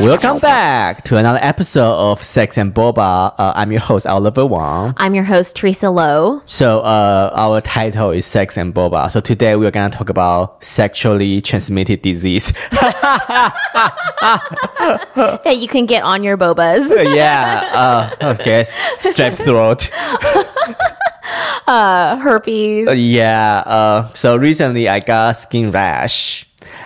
Welcome back to another episode of Sex and Boba. Uh, I'm your host, Oliver Wong. I'm your host, Teresa Lo. So, uh, our title is Sex and Boba. So today we're gonna talk about sexually transmitted disease. That you can get on your bobas. yeah, uh, okay, strep throat. Uh, herpes. Uh, yeah, uh, so recently I got skin rash.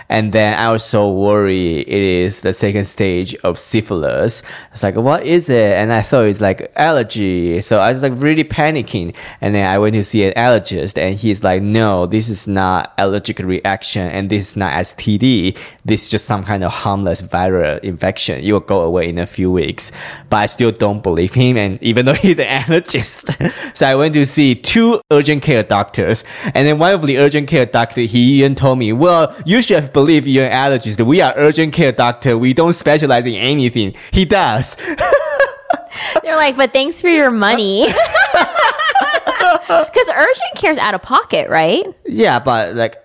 And then I was so worried it is the second stage of syphilis. It's like, what is it? And I thought it's like allergy. So I was like really panicking. And then I went to see an allergist and he's like, no, this is not allergic reaction and this is not STD. This is just some kind of harmless viral infection. It will go away in a few weeks. But I still don't believe him. And even though he's an allergist, so I went to see two urgent care doctors. And then one of the urgent care doctors, he even told me, well, you should have believed you're an allergist. We are urgent care doctor. We don't specialize in anything. He does. They're like, but thanks for your money. Because urgent care is out of pocket, right? yeah, but like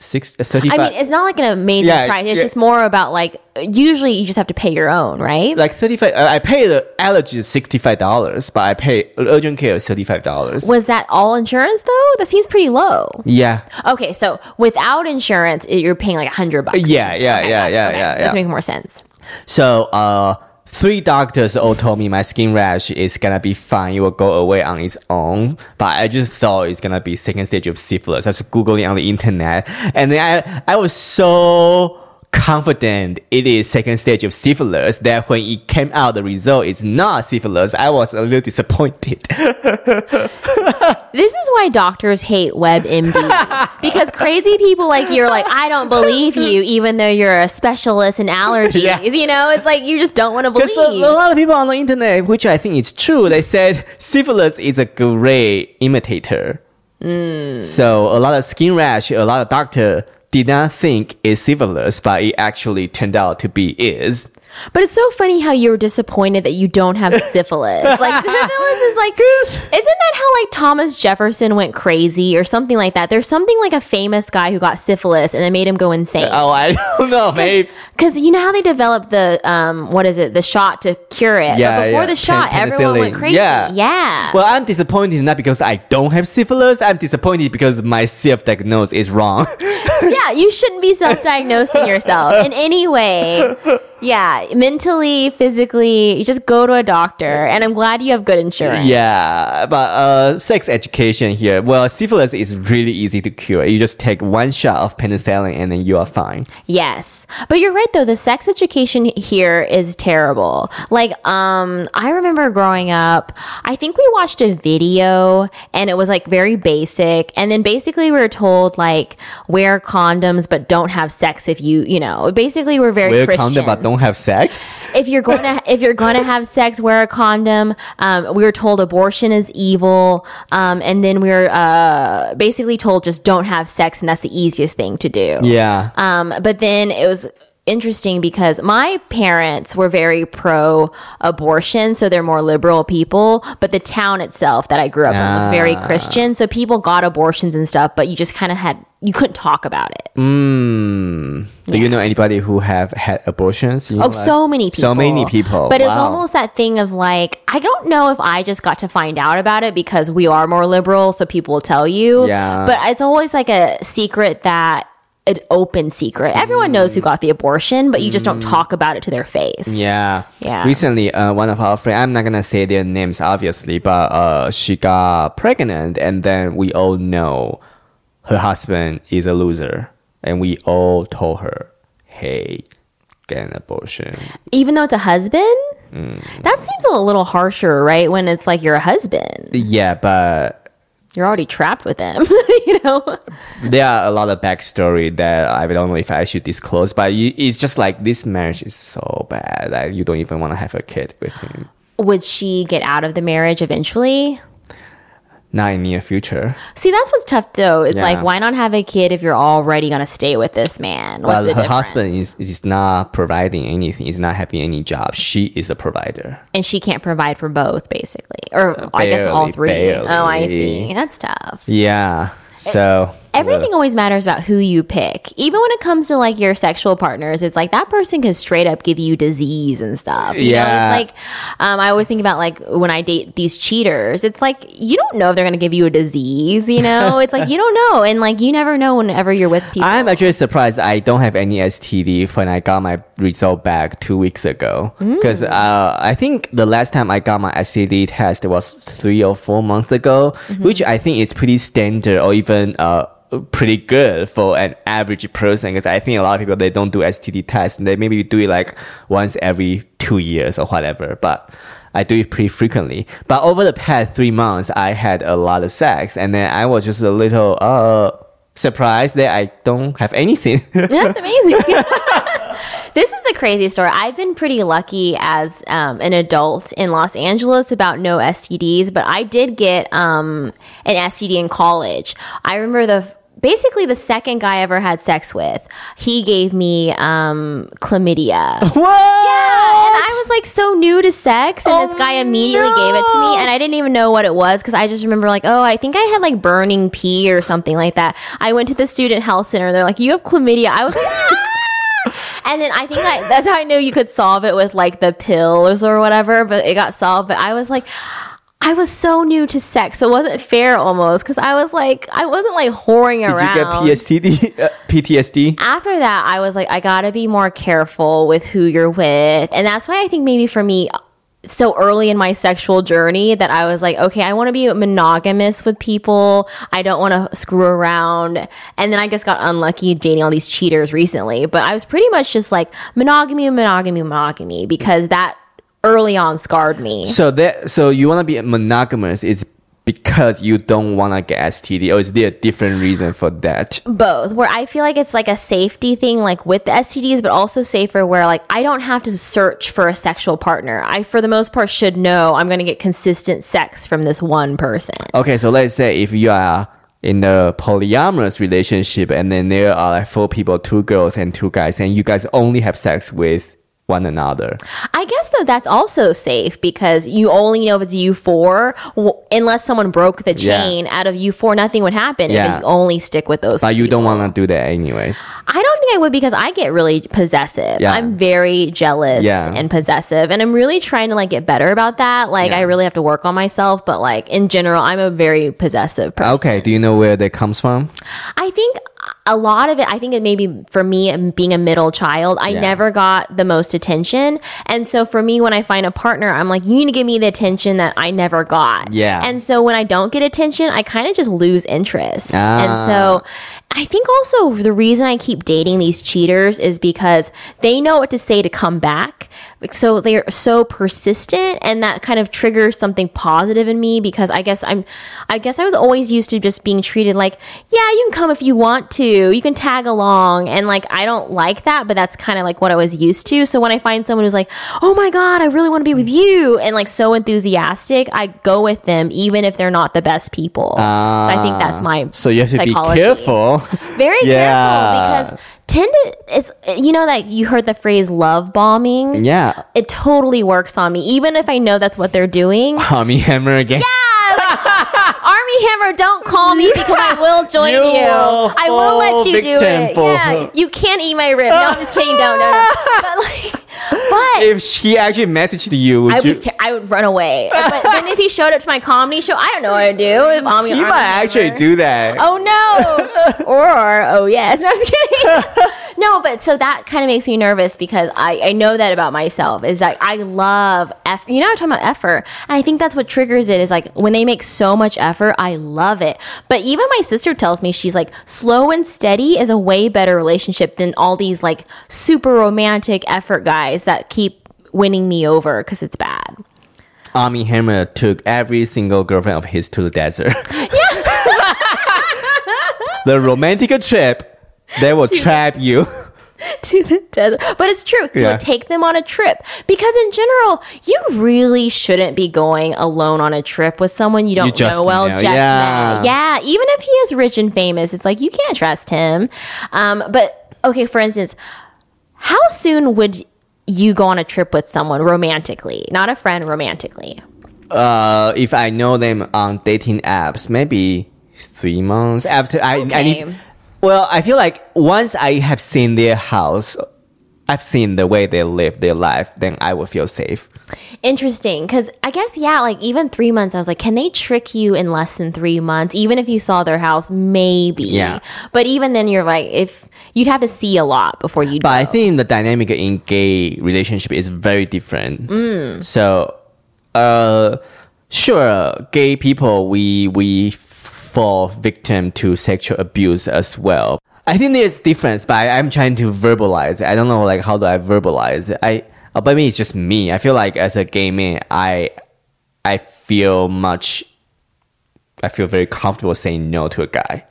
six, uh, 35. I mean, it's not like an amazing Yeah, price. It's yeah. just more about like, usually you just have to pay your own, right? like 35 uh, i pay the allergy $65 but i pay urgent care $35 Was that all insurance though? That seems pretty low. yeah Okay, so without insurance, it- you're paying like a hundred bucks. yeah yeah Okay, yeah yeah Okay, yeah Does yeah make more sense. so uh three doctors all told me my skin rash is gonna be fine. It will go away on its own. But i just thought it's gonna be second stage of syphilis. I was googling on the internet. And then i i was so confident it is second stage of syphilis that when it came out the result is not syphilis i was a little disappointed This is why doctors hate WebMD because crazy people like you are like, I don't believe you, even though you're a specialist in allergies. Yeah. You know, it's like you just don't want to believe a, a lot of people on the internet, which I think is true, they said syphilis is a great imitator. Hmm. So a lot of skin rash, a lot of doctor did not think is syphilis, but it actually turned out to be is. But it's so funny how you're disappointed that you don't have syphilis. Like syphilis is like, isn't that how like Thomas Jefferson went crazy or something like that? There's something like a famous guy who got syphilis and it made him go insane. Oh, I don't know, maybe. Because you know how they developed the um, what is it, the shot to cure it? Yeah, but before yeah. the shot, Pen- everyone went crazy. Yeah. yeah. Well, I'm disappointed not because I don't have syphilis. I'm disappointed because my self-diagnosis is wrong. yeah, you shouldn't be self-diagnosing yourself in any way. Yeah, mentally, physically, you just go to a doctor. And I'm glad you have good insurance. Yeah, but uh, sex education here. Well, syphilis is really easy to cure. You just take one shot of penicillin and then you are fine. Yes. But you're right though, the sex education here is terrible. Like, um, I remember growing up, I think we watched a video and it was like very basic. And then basically we were told like wear condoms but don't have sex if you, you know, basically we're very Wear Christian. condom don't have sex. if you're going to if you're going to have sex, wear a condom. Um, we were told abortion is evil, um, and then we were uh, basically told just don't have sex, and that's the easiest thing to do. Yeah. Um, but then it was interesting because my parents were very pro abortion, so they're more liberal people. But the town itself that I grew up in was very Ah. Christian, so people got abortions and stuff, but you just kind of had you couldn't talk about it. Mm. Do you know anybody who have had abortions? in your Oh, life? so many people. So many people. But it's almost that thing of like, I don't know if I just got to find out about it because we are more liberal, so people will tell you. Yeah. But it's always like a secret that an open secret. Everyone knows who got the abortion, but you just don't talk about it to their face. Mm. Yeah. Yeah. Recently, uh, one of our friends, I'm not gonna say their names, obviously, but uh, she got pregnant, and then we all know her husband is a loser, and we all told her, "Hey, get an abortion." Even though it's a husband? Mm. That seems a little harsher, right? When it's like you're a husband. Yeah, but You're already trapped with him, you know? there are a lot of backstory that I don't know if I should disclose. But it's just like this marriage is so bad that you don't even want to have a kid with him. Would she get out of the marriage eventually? Not in near future. See, that's what's tough though. It's Yeah. like, why not have a kid if you're already gonna stay with this man? What's But the her difference? husband is, is not providing anything. He's not having any job. She is a provider. and she can't provide for both, basically, or I guess all barely, three. Oh, I see. That's tough. Yeah. So Everything always matters about who you pick. Even when it comes to like your sexual partners, it's like that person can straight up give you disease and stuff. You Yeah. know, it's like um, I always think about like when I date these cheaters, it's like you don't know if they're gonna give you a disease, you know? it's like you don't know. And like you never know whenever you're with people. I'm actually surprised I don't have any STD when I got my result back two weeks ago. Because uh, I think the last time I got my STD test was three or four months ago, which I think is pretty standard or even uh, pretty good for an average person. Because I think a lot of people they don't do STD tests. and They maybe do it like once every two years or whatever. But I do it pretty frequently. But over the past three months, I had a lot of sex, and then I was just a little uh surprised that I don't have anything. That's amazing. this is the crazy story. I've been pretty lucky as um, an adult in Los Angeles about no STDs, but I did get um, an STD in college. I remember the basically the second guy I ever had sex with. He gave me um, chlamydia. what? Yeah, and I was like so new to sex, and this guy immediately gave it to me, and I didn't even know what it was because I just remember like, oh, I think I had like burning pee or something like that. I went to the student health center. They're like, you have chlamydia. I was like. And then I think I, that's how I knew you could solve it with like the pills or whatever, but it got solved. But I was like, I was so new to sex, so it wasn't fair almost because I was like, I wasn't like whoring Did around Did you get PSTD? Uh, PTSD? after that, I was like, I gotta be more careful with who you're with. And that's why I think maybe for me, so early in my sexual journey that I was like, okay, I wanna be monogamous with people. I don't wanna screw around. And then I just got unlucky dating all these cheaters recently. But I was pretty much just like monogamy, monogamy, monogamy because that early on scarred me. So that so you want to be monogamous is because you don't want to get STD, or is there a different reason for that? both where i feel like it's like a safety thing like with the stds but also safer where like i don't have to search for a sexual partner i for the most part should know i'm going to get consistent sex from this one person Okay, so let's say if you are in a polyamorous relationship and then there are like four people, two girls and two guys, and you guys only have sex with one another. i guess though that's also safe because you only know if it's you four unless someone broke the Yeah. chain out of you four nothing would happen Yeah. if you only stick with those But you don't want to do that anyways. I don't think I would because I get really possessive. Yeah. I'm very jealous Yeah. and possessive, and I'm really trying to like get better about that. Like Yeah. I really have to work on myself, but like in general, I'm a very possessive person. Okay, do you know where that comes from? I think a lot of it, I think it maybe for me being a middle child, I Yeah. never got the most attention. And so for me, when I find a partner, I'm like, you need to give me the attention that I never got. Yeah. And so when I don't get attention, I kind of just lose interest. And Ah. so I think also the reason I keep dating these cheaters is because they know what to say to come back. So they're so persistent and that kind of triggers something positive in me because I guess I'm I guess I was always used to just being treated like, yeah, you can come if you want to. You can tag along and like I don't like that, but that's kind of like what I was used to. So when I find someone who's like, "Oh my god, I really want to be with you." and like so enthusiastic, I go with them even if they're not the best people. so I think that's my Ah. So you have to be careful. Very Yeah. careful because tend to it's you know that you heard the phrase love bombing. yeah. It totally works on me, even if I know that's what they're doing. Armie Hammer again. Armie Hammer, don't call me because I will join You you. will I will let you do it. for Yeah, her. you can't eat my rib. No, I'm just kidding. Don't, no, no. But like, but If she actually messaged you, would I you? was ter- I would run away. But then if he showed up to my comedy show, I don't know what I'd do. If Armie, he Armie might actually do that. Oh no! or oh yes. No, I'm just kidding. No, but so that kind of makes me nervous because I, I know that about myself is that I love effort. You know, I'm talking about effort, and I think that's what triggers it. Is like when they make so much effort, I love it. But even my sister tells me she's like slow and steady is a way better relationship than all these like super romantic effort guys that keep winning me over because it's bad. Armie Hammer took every single girlfriend of his to the desert. Yeah. the romantic trip, they will trap you. to the desert. But it's true. You Yeah. know, take them on a trip because in general, you really shouldn't be going alone on a trip with someone you don't just know well. know. Yeah. met. yeah. Even if he is rich and famous, it's like you can't trust him. Um, but okay, for instance, how soon would you go on a trip with someone romantically, not a friend, romantically? Uh, if I know them on dating apps, maybe three months after I, I need. Well, I feel like once I have seen their house, I've seen the way they live their life, then I will feel safe. Interesting, because I guess yeah, like even three months, I was like, can they trick you in less than three months? Even if you saw their house, maybe. Yeah. But even then, you're like, if you'd have to see a lot before you. But I think the dynamic in gay relationship is very different. So, uh, sure, gay people we we fall victim to sexual abuse as well. I think there's difference, but I, I'm trying to verbalize it. I don't know like how do I verbalize it. I uh, but maybe it's just me. I feel like as a gay man, I I feel much. I feel very comfortable saying no to a guy.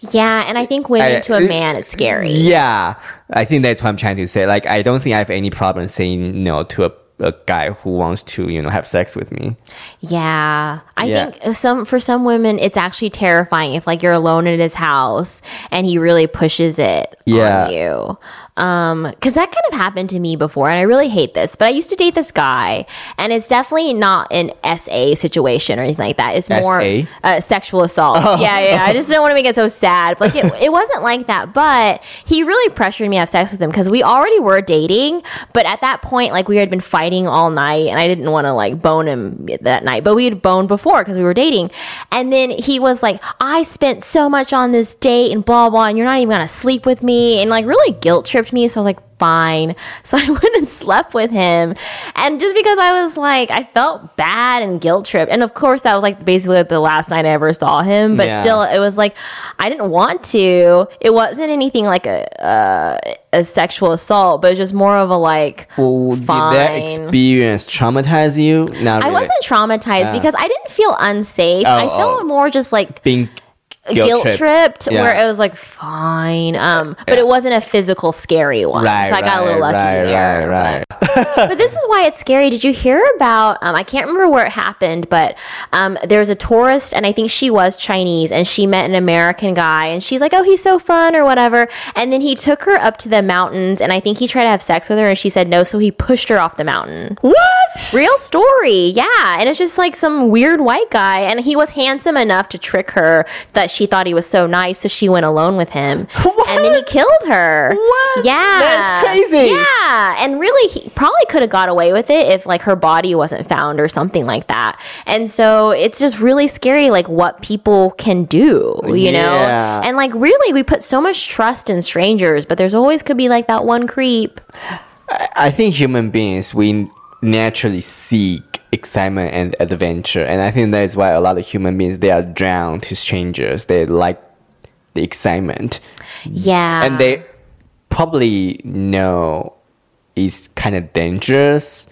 yeah, and I think women I- to a man, it's scary. Yeah, I think that's what I'm trying to say. Like, I don't think I have any problem saying no to a, a guy who wants to, you know, have sex with me. Yeah. I Yeah. think some for some women it's actually terrifying if like you're alone in his house and he really pushes it Yeah. on you. Um cuz that kind of happened to me before and I really hate this. But I used to date this guy and it's definitely not an SA situation or anything like that. It's more uh, sexual assault. Yeah, yeah. I just don't want to make it so sad. Like it, it wasn't like that, but he really pressured me to have sex with him because we already were dating. But at that point, like we had been fighting all night, and I didn't want to like bone him that night. But we had boned before because we were dating. And then he was like, "I spent so much on this date and blah blah, and you're not even gonna sleep with me," and like really guilt tripped me. So I was like. Fine. So I went and slept with him. And just because I was like, I felt bad and guilt tripped. And of course, that was like basically the last night I ever saw him. But Yeah. still, it was like, I didn't want to. It wasn't anything like a, uh, a sexual assault, but it was just more of a like, Well, did that experience traumatize you? Not I wasn't traumatized because I didn't feel unsafe. Oh, I felt oh. more just like being guilt, tripped, Yeah. where it was like fine um but Yeah. it wasn't a physical scary one Right, so i got a little lucky right, there right, but- but this is why it's scary did you hear about um i can't remember where it happened but um there was a tourist and i think she was chinese and she met an american guy and she's like oh he's so fun or whatever and then he took her up to the mountains and i think he tried to have sex with her and she said no so he pushed her off the mountain What? Real story, yeah. And it's just like some weird white guy. And he was handsome enough to trick her that she thought he was so nice. So she went alone with him. And then he killed her. What? Yeah. That's crazy. Yeah. And really, he probably could have got away with it if like her body wasn't found or something like that. And so it's just really scary, like what people can do, you know? And like really, we put so much trust in strangers, but there's always could be like that one creep. I think human beings, we naturally seek excitement and adventure. And I think that is why a lot of human beings, they are drawn to strangers. They like the excitement. Yeah. and they probably know it's kind of dangerous,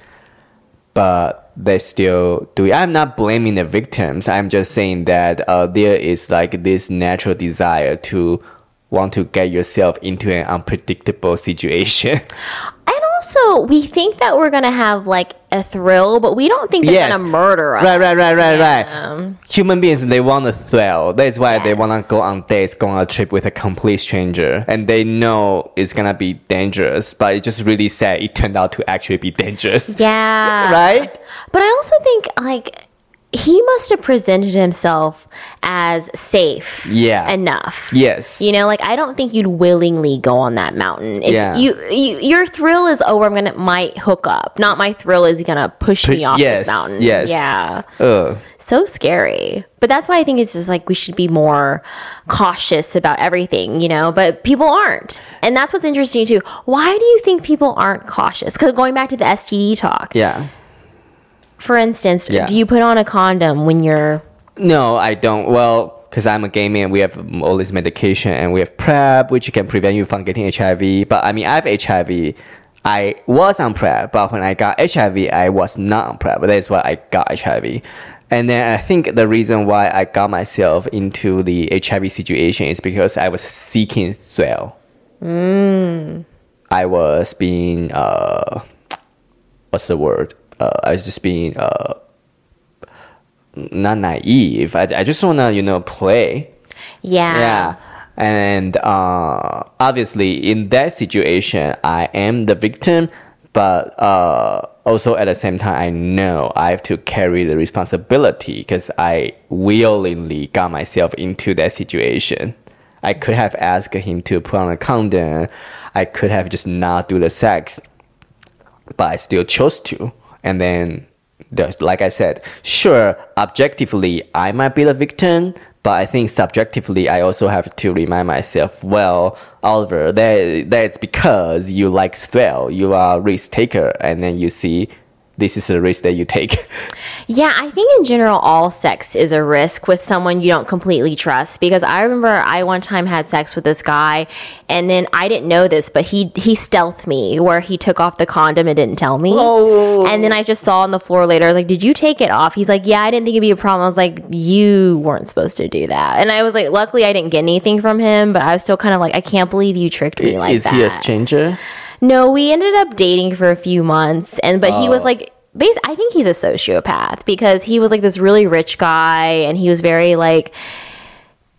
but they still do it. I'm not blaming the victims. I'm just saying that uh, there is like this natural desire to want to get yourself into an unpredictable situation. And also, we think that we're gonna have like a thrill, but we don't think they're Yes. gonna murder us. Right, right, right, right, right. Human beings, they want a thrill. That's why they Yes. want to go on dates, go on a trip with a complete stranger. And they know it's going to be dangerous, but it's just really sad it turned out to actually be dangerous. Yeah. Right? But I also think like he must have presented himself as safe. Yeah. Enough. Yes. You know, like I don't think you'd willingly go on that mountain. If Yeah. you, you your thrill is oh I'm gonna might hook up. Not my thrill is gonna push me off yes, this mountain. yes. Yeah. Ugh. so scary. But that's why I think it's just like we should be more cautious about everything, you know? But people aren't. And that's what's interesting too. Why do you think people aren't cautious? Because going back to the STD talk, Yeah. For instance, Yeah. do you put on a condom when you're. No, I don't. Well, because I'm a gay man, we have all this medication and we have PrEP, which can prevent you from getting HIV. But I mean, I have HIV. I was on PrEP, but when I got HIV, I was not on PrEP. But that's why I got HIV. And then I think the reason why I got myself into the HIV situation is because I was seeking thrill. I was being, uh, what's the word? Uh, I was just being, uh, not naive. I, I just want to, you know, play. Yeah. Yeah. And uh, obviously, in that situation, I am the victim, but uh, also at the same time, I know I have to carry the responsibility because I willingly got myself into that situation. I could have asked him to put on a condom. I could have just not do the sex, but I still chose to. And then, the, like I said, sure, objectively, I might be the victim, but I think subjectively, I also have to remind myself, well, Oliver, that, that's because you like thrill, you are risk taker, and then you see this is a risk that you take. Yeah, I think in general, all sex is a risk with someone you don't completely trust. Because I remember I one time had sex with this guy, and then I didn't know this, but he he stealthed me where he took off the condom and didn't tell me. Oh. And then I just saw on the floor later. I was like, "Did you take it off?" He's like, "Yeah, I didn't think it'd be a problem." I was like, "You weren't supposed to do that." And I was like, "Luckily, I didn't get anything from him, but I was still kind of like, I can't believe you tricked me like is that." he a stranger? No, we ended up dating for a few months, and but he was Oh. like, base. I think he's a sociopath because he was like this really rich guy, and he was very like.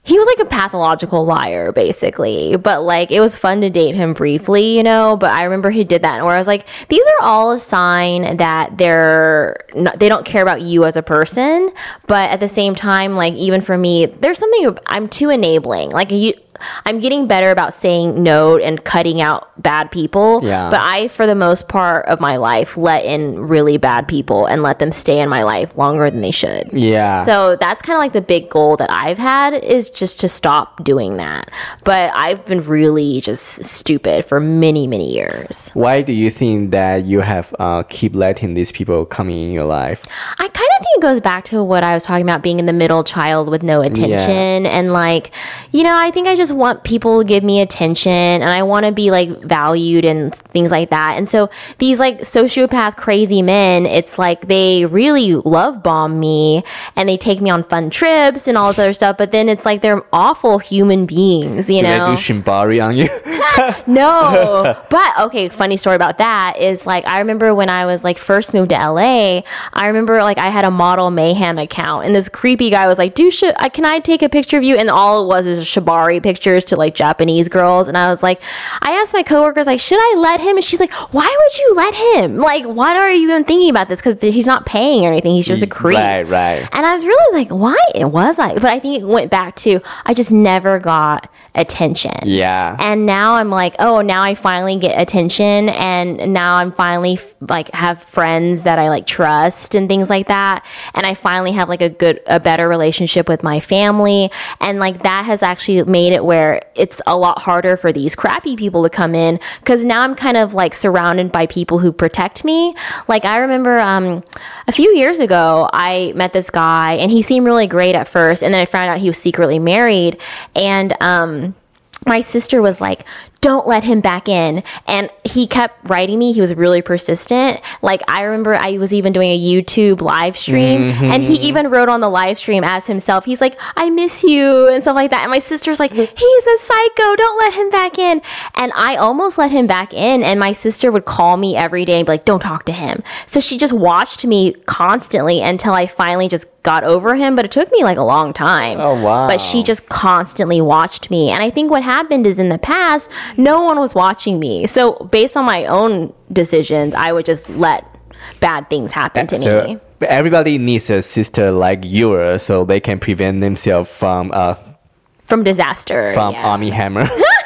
He was like a pathological liar, basically. But like, it was fun to date him briefly, you know. But I remember he did that, and where I was like, these are all a sign that they're not, they don't care about you as a person. But at the same time, like even for me, there's something I'm too enabling. Like you, I'm getting better about saying no and cutting out bad people. Yeah. But I, for the most part of my life, let in really bad people and let them stay in my life longer than they should. Yeah. So that's kind of like the big goal that I've had is just to stop doing that. But I've been really just stupid for many, many years. Why do you think that you have uh, keep letting these people coming in your life? I kind of think it goes back to what I was talking about being in the middle child with no attention. And like, you know, I think I just want people to give me attention and I want to be like valued and things like that. And so these like sociopath crazy men, it's like they really love bomb me and they take me on fun trips and all this other stuff. But then it's like they're awful human beings, you Do know? they do shibari on you? No, but okay. Funny story about that is like I remember when I was like first moved to LA. I remember like I had a model mayhem account, and this creepy guy was like, "Do sh- uh, can I take a picture of you?" And all it was is a shibari pictures to like Japanese girls, and I was like, I asked my coworkers like, should I let him? And she's like, Why would you let him? Like, why are you even thinking about this? Because he's not paying or anything. He's just a creep. Right, right. And I was really like, why it was I? But I think it went back to I just never got attention. Yeah. And now I'm like, oh, now I finally get attention, and now I'm finally like have friends that I like trust and things like that, and I finally have like a good, a better relationship with my family, and like that has actually made it where it's a lot harder for these crappy people to come in because now I'm kind of like surrounded by people who protect me. Like I remember um, a few years ago, I met this guy, and he seemed really great at first, and then I found out he was secretly married, and um my sister was like, don't let him back in. And he kept writing me. He was really persistent. Like, I remember I was even doing a YouTube live stream, and he mm-hmm. even wrote on the live stream as himself. He's like, I miss you, and stuff like that. And my sister's like, he's a psycho. Don't let him back in. And I almost let him back in, and my sister would call me every day and be like, don't talk to him. So she just watched me constantly until I finally just got over him. But it took me like a long time. Oh, wow. But she just constantly watched me. And I think what happened is in the past, no one was watching me. So based on my own decisions, I would just let bad things happen to me. Everybody needs a sister like yours so they can prevent themselves from uh, From disaster. from yeah. Armie Hammer.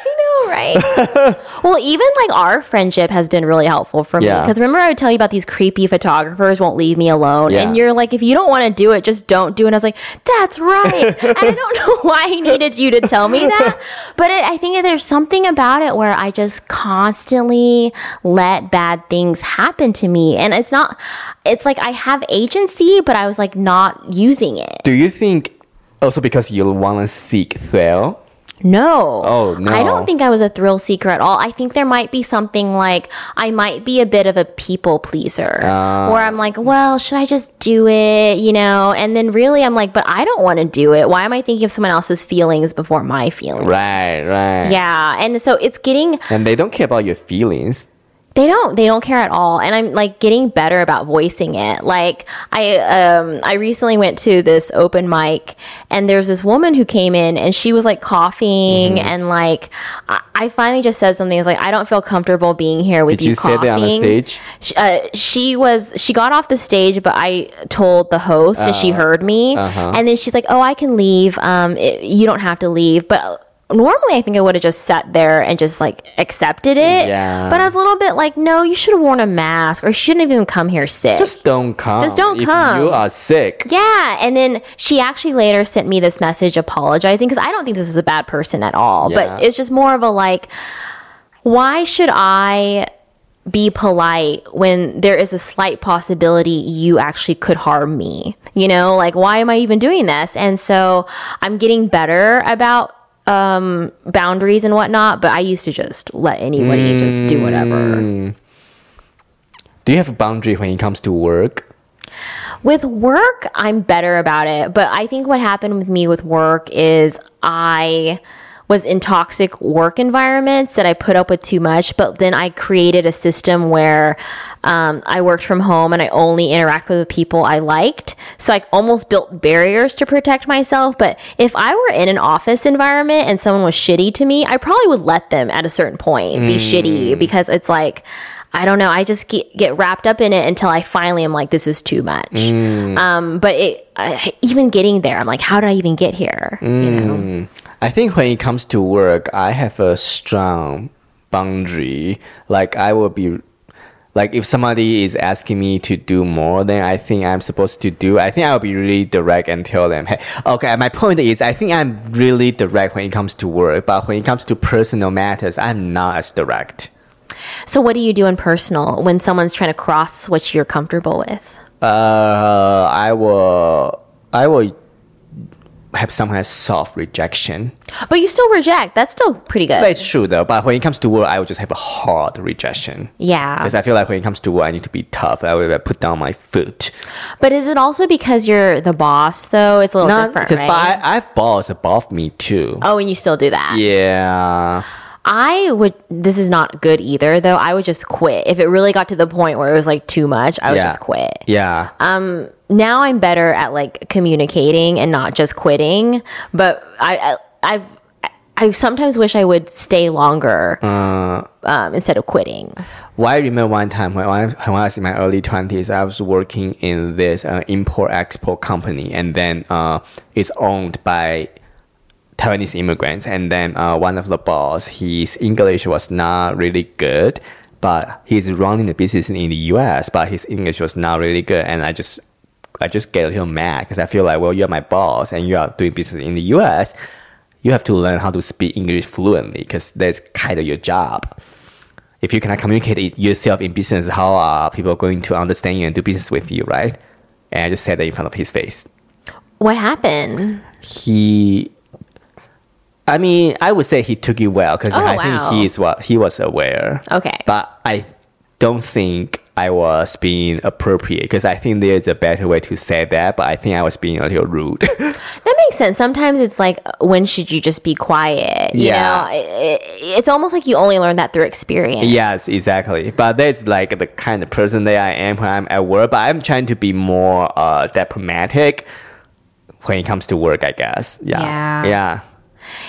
Right? well, even like our friendship has been really helpful for me. Because remember, I would tell you about these creepy photographers won't leave me alone. Yeah. And you're like, if you don't want to do it, just don't do it. And I was like, that's right. and I don't know why he needed you to tell me that. But it, I think there's something about it where I just constantly let bad things happen to me. And it's not, it's like I have agency, but I was like not using it. Do you think also because you want to seek thrill? No. Oh, no. I don't think I was a thrill seeker at all. I think there might be something like I might be a bit of a people pleaser Ah. where I'm like, well, should I just do it? You know? And then really I'm like, but I don't want to do it. Why am I thinking of someone else's feelings before my feelings? Right, right. Yeah. And so it's getting And they don't care about your feelings. They don't. They don't care at all. And I'm like getting better about voicing it. Like I um I recently went to this open mic and there's this woman who came in and she was like coughing Mm-hmm. and like I, I finally just said something. It's like I don't feel comfortable being here with Did you you say coughing. that on the stage? She, uh, she was she got off the stage, but I told the host and Uh, she heard me. uh-huh. And then she's like, "Oh, I can leave. Um, it, you don't have to leave." But normally, I think I would have just sat there and just like accepted it. Yeah. But I was a little bit like, "No, you should have worn a mask, or you shouldn't have even come here sick." Just don't come. Just don't if come. you are sick. yeah, and then she actually later sent me this message apologizing because I don't think this is a bad person at all, Yeah. but it's just more of a like, why should I be polite when there is a slight possibility you actually could harm me? You know, like why am I even doing this? And so I'm getting better about um boundaries and whatnot, but I used to just let anybody just do whatever. Do you have a boundary when it comes to work? With work, I'm better about it. But I think what happened with me with work is I was in toxic work environments that I put up with too much. But then I created a system where um, I worked from home and I only interacted with the people I liked. So I almost built barriers to protect myself. But if I were in an office environment and someone was shitty to me, I probably would let them at a certain point be shitty because it's like, I don't know. I just get, get wrapped up in it until I finally am like, this is too much. Um, but it, I, even getting there, I'm like, how did I even get here? You know? I think when it comes to work, I have a strong boundary. Like I will be, like if somebody is asking me to do more than I think I'm supposed to do, I think I'll be really direct and tell them, hey, okay. My point is, I think I'm really direct when it comes to work, but when it comes to personal matters, I'm not as direct. So, what do you do in personal when someone's trying to cross what you're comfortable with? Uh, I will, I will have some kind of soft rejection. But you still reject. That's still pretty good. That's true though. But when it comes to work, I will just have a hard rejection. yeah. Because I feel like when it comes to work, I need to be tough. I will put down my foot. But is it also because you're the boss, though? It's a little different, because right? I, I have balls above me too. oh, and you still do that. Yeah. I would. This is not good either, though. I would just quit if it really got to the point where it was like too much. I would Yeah. just quit. Yeah. Um, now I'm better at like communicating and not just quitting. But I, I I've. I sometimes wish I would stay longer Uh. um, instead of quitting. Well, I remember one time when I, when I was in my early 20s, I was working in this uh, import export company, and then uh, it's owned by Taiwanese immigrants. And then uh, one of the boss, his English was not really good, but he's running the business in the US, but his English was not really good. And I just, I just get a little mad because I feel like, well, you're my boss and you are doing business in the US. You have to learn how to speak English fluently because that's kind of your job if you cannot communicate it yourself in business, how are people going to understand you and do business with you, right? And I just said that in front of his face. What happened? He, I mean, I would say he took it well because Oh, I wow. think he is what he was aware. Okay. but I don't think I was being appropriate because I think there's a better way to say that. But I think I was being a little rude. That makes sense. Sometimes it's like, when should you just be quiet? You Yeah. know, it, it, it's almost like you only learn that through experience. Yes, exactly. But that's like the kind of person that I am when I'm at work. But I'm trying to be more uh, diplomatic when it comes to work, I guess. Yeah. Yeah. Yeah.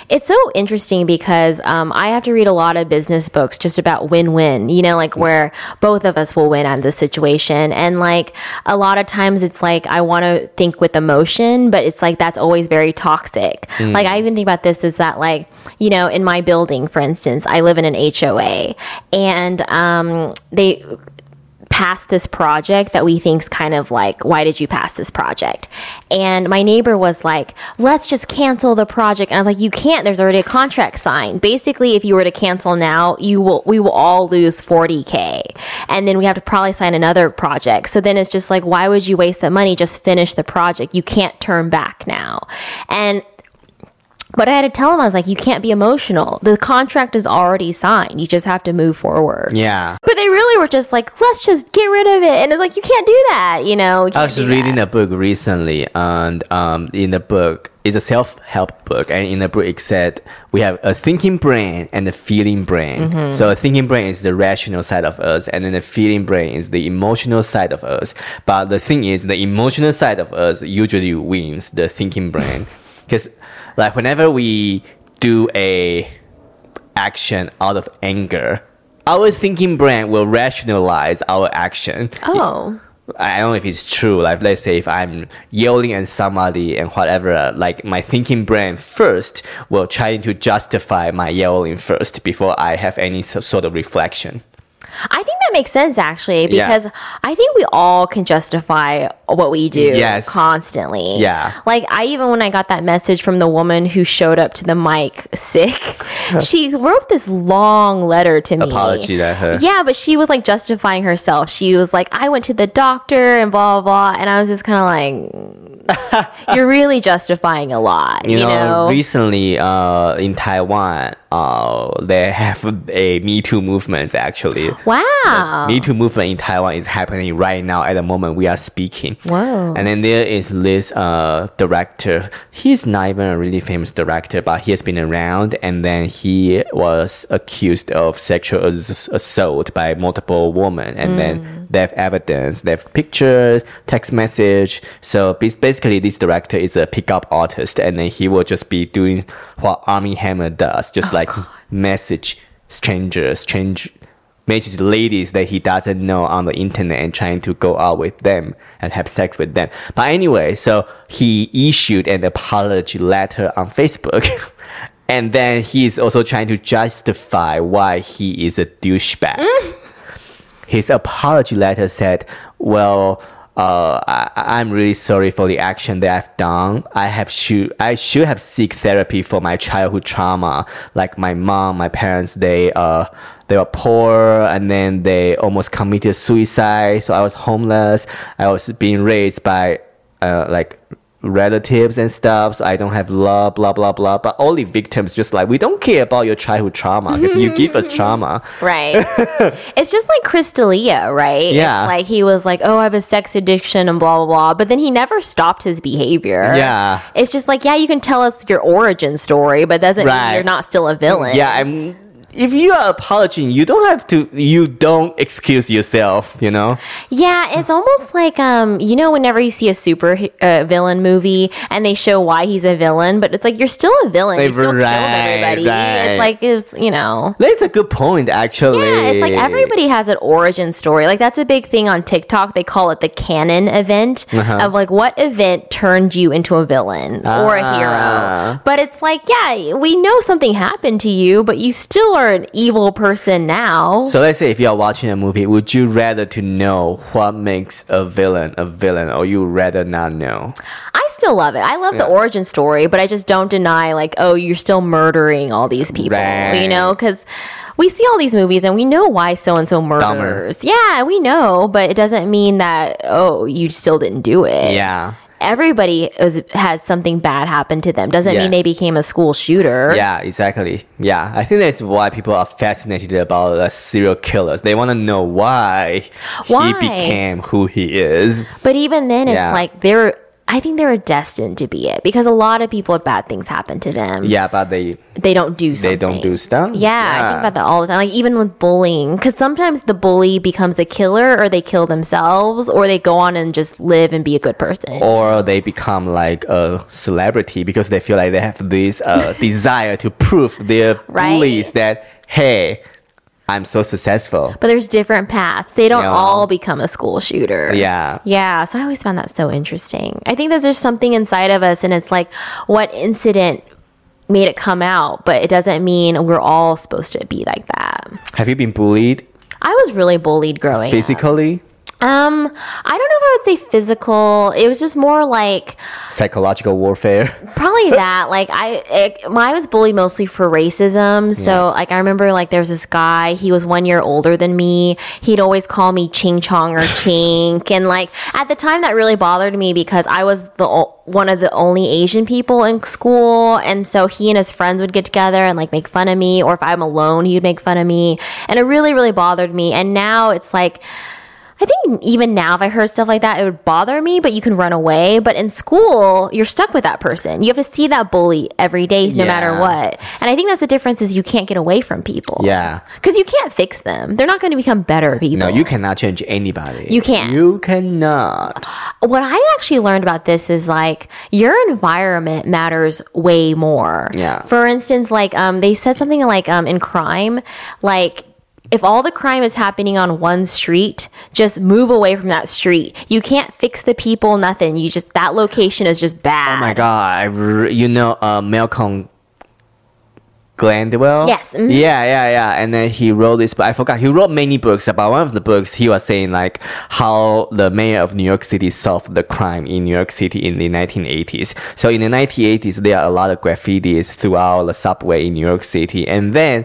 It's so interesting because um, I have to read a lot of business books just about win win, you know, like where both of us will win out of the situation. And like a lot of times it's like I want to think with emotion, but it's like that's always very toxic. Like I even think about this is that, like, you know, in my building, for instance, I live in an HOA and um, they passed this project that we think's kind of like why did you pass this project? And my neighbor was like let's just cancel the project. And i was like you can't. There's already a contract signed. Basically if you were to cancel now you will we will all lose 40k and then we have to probably sign another project. So then it's just like why would you waste the money? Just finish the project. You can't turn back now. And But I had to tell him, I was like, you can't be emotional. The contract is already signed. You just have to move forward. Yeah. But they really were just like, let's just get rid of it. And it's like, you can't do that, you know? you I was reading that. a book recently, and um, in the book, it's a self-help book, and in the book it said we have a thinking brain and a feeling brain. Mm-hmm. So a thinking brain is the rational side of us, and then the feeling brain is the emotional side of us. But the thing is, the emotional side of us usually wins the thinking brain, because like whenever we do a action out of anger, our thinking brain will rationalize our action. Oh. I don't know if it's true. Like, let's say if I'm yelling at somebody and whatever, like my thinking brain first will try to justify my yelling first before I have any sort of reflection. I think that makes sense actually Yeah. because I think we all can justify what we do Yes. constantly. Yeah. Like I even when I got that message from the woman who showed up to the mic sick, she wrote this long letter to me. Apology to her. Yeah, but she was like justifying herself. She was like, I went to the doctor and blah blah blah and I was just kinda like You're really justifying a lot. You, You, know, know? recently uh, in Taiwan, uh, they have a Me Too movement actually. wow. Me Too movement in Taiwan is happening right now at the moment we are speaking. Wow. And then there is this uh, director. He's not even a really famous director, but he has been around. And then he was accused of sexual ass- assault by multiple women. And then they have evidence, they have pictures, text message. So basically, this director is a pickup artist, and then he will just be doing what Armie Hammer does, just like message strangers, change message ladies that he doesn't know on the internet and trying to go out with them and have sex with them. But anyway, so he issued an apology letter on Facebook. and then he is also trying to justify why he is a douchebag. Mm. His apology letter said, "Well, uh, I, I'm really sorry for the action that I've done. I have should I should have seek therapy for my childhood trauma. Like my mom, my parents, they uh they were poor and then they almost committed suicide. So I was homeless. I was being raised by uh like." Relatives and stuff so i don't have love blah blah blah but all the victims just like we don't care about your childhood trauma because you give us trauma Right. it's just like Chris D'Elia, right? Yeah. It's like he was like, oh, I have a sex addiction and blah, blah, blah. But then he never stopped his behavior. Yeah. It's just like, yeah, you can tell us your origin story, but doesn't Right. mean you're not still a villain. Yeah, I'm. If you are apologizing, you don't have to. You don't excuse yourself. You know. Yeah, it's almost like um, you know, whenever you see a super uh, villain movie and they show why he's a villain, but it's like you're still a villain. You still killed everybody. right. It's like it's you know. That's a good point, actually. Yeah, it's like everybody has an origin story. Like that's a big thing on TikTok. They call it the canon event Uh-huh. of like what event turned you into a villain or a Ah. hero. But it's like, yeah, we know something happened to you, but you still are an evil person now. So let's say if you are watching a movie, would you rather to know what makes a villain a villain, or you rather not know? I still love it. I love the origin story, but I just don't deny like, oh, you're still murdering all these people, Right. you know, because we see all these movies and we know why so and so murders. Yeah, we know, but it doesn't mean that oh, you still didn't do it. Yeah. Everybody is, had something bad happen to them. Doesn't Yeah. mean they became a school shooter. Yeah, exactly. Yeah, I think that's why people are fascinated about uh, serial killers. They want to know why, Why? he became who he is. But even then, it's like they're. I think they were destined to be it because a lot of people have bad things happen to them. Yeah, but they They don't do something. they don't do stuff. Yeah, I think about that all the time. Like even with bullying, because sometimes the bully becomes a killer, or they kill themselves, or they go on and just live and be a good person. or they become like a celebrity because they feel like they have this uh, desire to prove their Right. bullies that hey i'm so successful But there's different paths. They don't Yeah. all become a school shooter. yeah Yeah, so I always found that so interesting. I think that there's something inside of us, and it's like what incident made it come out, but it doesn't mean we're all supposed to be like that. have you been bullied I was really bullied growing up. physically Um, I don't know if I would say physical. It was just more like Psychological warfare. probably that. Like I, it, I was bullied mostly for racism. So like I remember like there was this guy. He was one year older than me. He'd always call me Ching Chong or Chink, and like at the time that really bothered me because I was the o- one of the only Asian people in school, and so he and his friends would get together and like make fun of me, or if I'm alone, he would make fun of me, and it really really bothered me. And now it's like. I think even now, if I heard stuff like that, it would bother me, but you can run away. But in school, you're stuck with that person. You have to see that bully every day, no matter what. And I think that's the difference is you can't get away from people. Yeah. Because you can't fix them. They're not going to become better people. No, you cannot change anybody. You can't. You cannot. What I actually learned about this is like your environment matters way more. Yeah. For instance, like um, they said something like um, in crime, like if all the crime is happening on one street, just move away from that street. You can't fix the people, nothing. You just that location is just bad. Oh my god! I re- you know uh, Malcolm Gladwell. Yes, mhm. Yeah, yeah, yeah. And then he wrote this, but I forgot. He wrote many books. About one of the books, he was saying like how the mayor of New York City solved the crime in New York City in the 1980s. So in the 1980s, there are a lot of graffitis throughout the subway in New York City, and then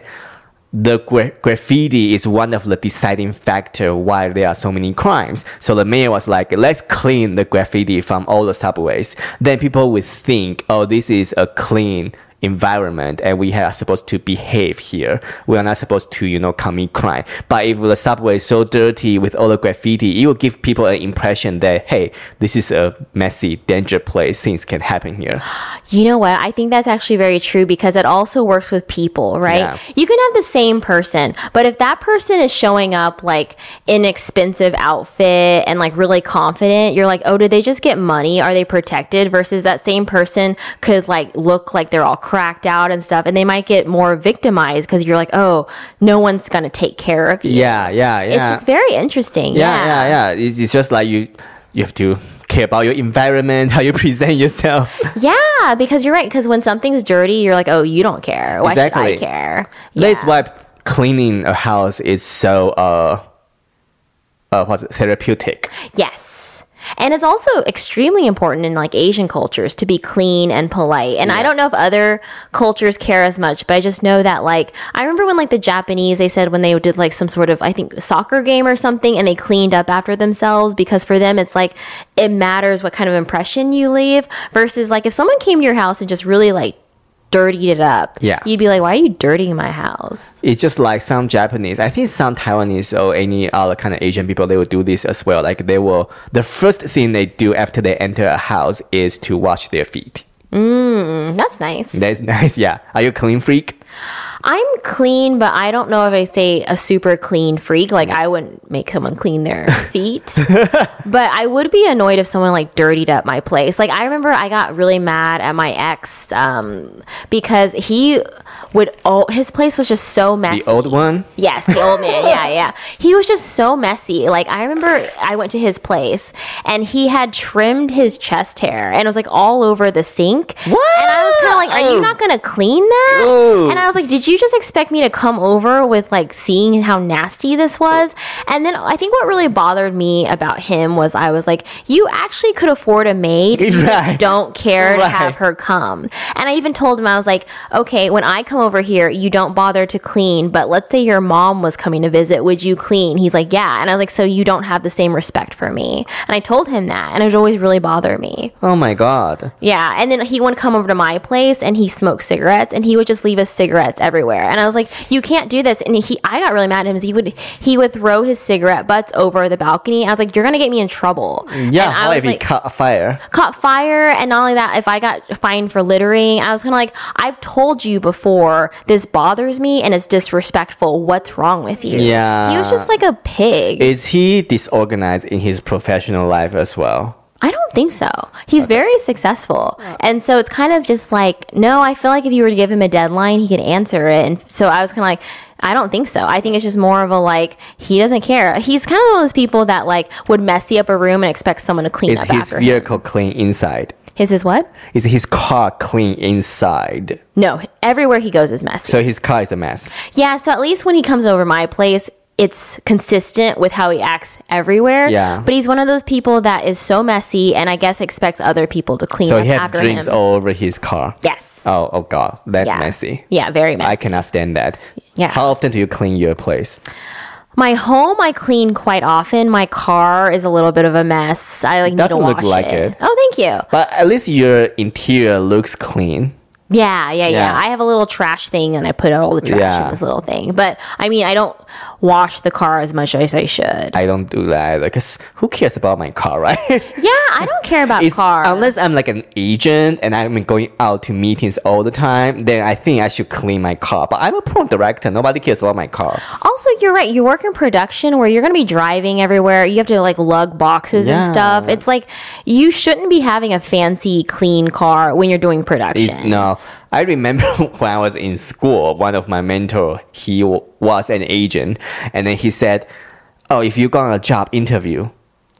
the gra- graffiti is one of the deciding factor why there are so many crimes. So the mayor was like, let's clean the graffiti from all the subways. Then people would think, oh, this is a clean environment and we are supposed to behave here. We are not supposed to, you know, commit crime. But if the subway is so dirty with all the graffiti, it will give people an impression that, hey, this is a messy, danger place. Things can happen here. You know what? I think that's actually very true because it also works with people, right? Yeah. You can have the same person, but if that person is showing up like in expensive outfit and like really confident, you're like, oh, did they just get money? Are they protected? Versus that same person could like look like they're all cracked out and stuff, and they might get more victimized because you're like, oh, no one's gonna take care of you. Yeah, yeah, yeah. It's just very interesting. yeah, Yeah. yeah, yeah. It's, it's just like you, you have to care about your environment, how you present yourself. Yeah, because you're right. Because when something's dirty, you're like, oh, you don't care. Why should I care? That's why cleaning a house is so uh, uh, what's it, therapeutic. Yes. And it's also extremely important in like Asian cultures to be clean and polite. And I don't know if other cultures care as much, but I just know that like I remember when like the Japanese they said when they did like some sort of I think soccer game or something and they cleaned up after themselves because for them it's like it matters what kind of impression you leave versus like if someone came to your house and just really like dirtied it up. Yeah. You'd be like, Why are you dirtying my house? It's just like some Japanese. I think some Taiwanese or any other kind of Asian people they will do this as well. Like they will. The first thing they do after they enter a house is to wash their feet. Mm, that's nice. That's nice. Yeah. Are you a clean freak? I'm clean, but I don't know if I say a super clean freak. Like I wouldn't make someone clean their feet, but I would be annoyed if someone like dirtied up my place. Like I remember I got really mad at my ex um, because he would. Oh, his place was just so messy. The old one. Yes, the old man. Yeah, yeah. He was just so messy. Like I remember I went to his place and he had trimmed his chest hair and it was like all over the sink. What? And I was kind of like, "Are you not going to clean that?" Ooh. And I was like, "Did you just expect me to come over with like seeing how nasty this was?" And then I think what really bothered me about him was I was like, "You actually could afford a maid. You Right. don't care to have her come." And I even told him I was like, "Okay, when I come over here, you don't bother to clean, but let's say your mom was coming to visit, would you clean?" He's like, "Yeah." And I was like, "So you don't have the same respect for me." And I told him that, and it would always really bother me. Oh my god. Yeah, and then he would come over to my place and he smoked cigarettes and he would just leave his cigarettes everywhere. And I was like, "You can't do this." And he, I got really mad at him. He would, he would throw his cigarette butts over the balcony. I was like, "You're gonna get me in trouble." Yeah. and I was like, caught fire? caught fire and not only that if i got fined for littering i was kind of like i've told you before this bothers me and it's disrespectful what's wrong with you Yeah. he was just like a pig Is he disorganized in his professional life as well? I don't think so he's very successful and so it's kind of just like no i feel like if you were to give him a deadline he could answer it and so i was kind of like I don't think so. I think it's just more of a like he doesn't care. He's kind of one of those people that like would messy up a room and expect someone to clean Is up his after him. vehicle clean inside? His is what? Is his car clean inside? No, everywhere he goes is messy. So his car is a mess. Yeah, so at least when he comes over my place, it's consistent with how he acts everywhere. Yeah. But he's one of those people that is so messy and I guess expects other people to clean So up he had drinks him. all over his car. yes. Oh, oh God, that's yeah. messy. Yeah, very messy. I cannot stand that. Yeah. How often do you clean your place? My home I clean quite often. My car is a little bit of a mess. I like Doesn't look like it. it. Oh, thank you. But at least your interior looks clean. Yeah, yeah, yeah, Yeah. I have a little trash thing and I put all the trash Yeah. in this little thing. But I mean, I don't wash the car as much as I should. I don't do that because who cares about my car, right? yeah, I don't care about It's- cars. Unless I'm like an agent and I'm going out to meetings all the time, then I think I should clean my car. But I'm a porn director. Nobody cares about my car. Also, you're right. You work in production where you're going to be driving everywhere. You have to like lug boxes Yeah. and stuff. It's like you shouldn't be having a fancy, clean car when you're doing production. It's, no, I remember when I was in school, one of my mentor, he was an agent, and then he said, "Oh, if you go on a job interview,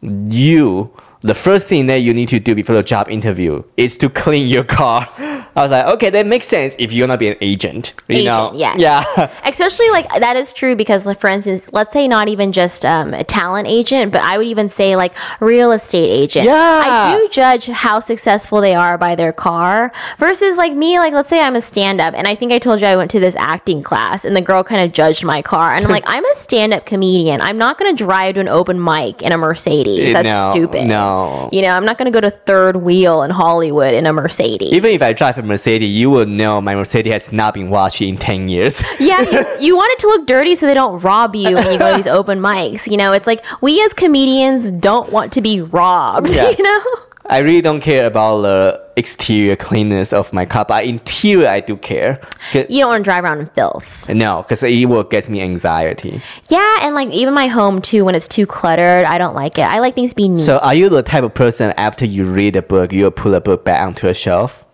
you." The first thing that you need to do before the job interview is to clean your car. I was like, okay, that makes sense if you're not be an agent. You know? Agent, yes. Yeah. Especially like that is true because, like, for instance, let's say not even just um, a talent agent, but I would even say like real estate agent. Yeah. I do judge how successful they are by their car versus like me. Like, let's say I'm a stand up, and I think I told you I went to this acting class, and the girl kind of judged my car, and I'm like, I'm a stand up comedian. I'm not going to drive to an open mic in a Mercedes. That's No, stupid. no. You know, I'm not going to go to third wheel in Hollywood in a Mercedes. Even if I drive a Mercedes, you will know my Mercedes has not been washed in 10 years. Yeah, you, you want it to look dirty so they don't rob you when you go to these open mics. You know, it's like we as comedians don't want to be robbed. Yeah. You know, I really don't care about the exterior cleanness of my car, but interior I do care. you don't want to drive around in filth. No, because it will get me anxiety. Yeah, and like even my home too, when it's too cluttered, I don't like it. I like things to be neat. So, are you the type of person after you read a book, you'll put a book back onto a shelf?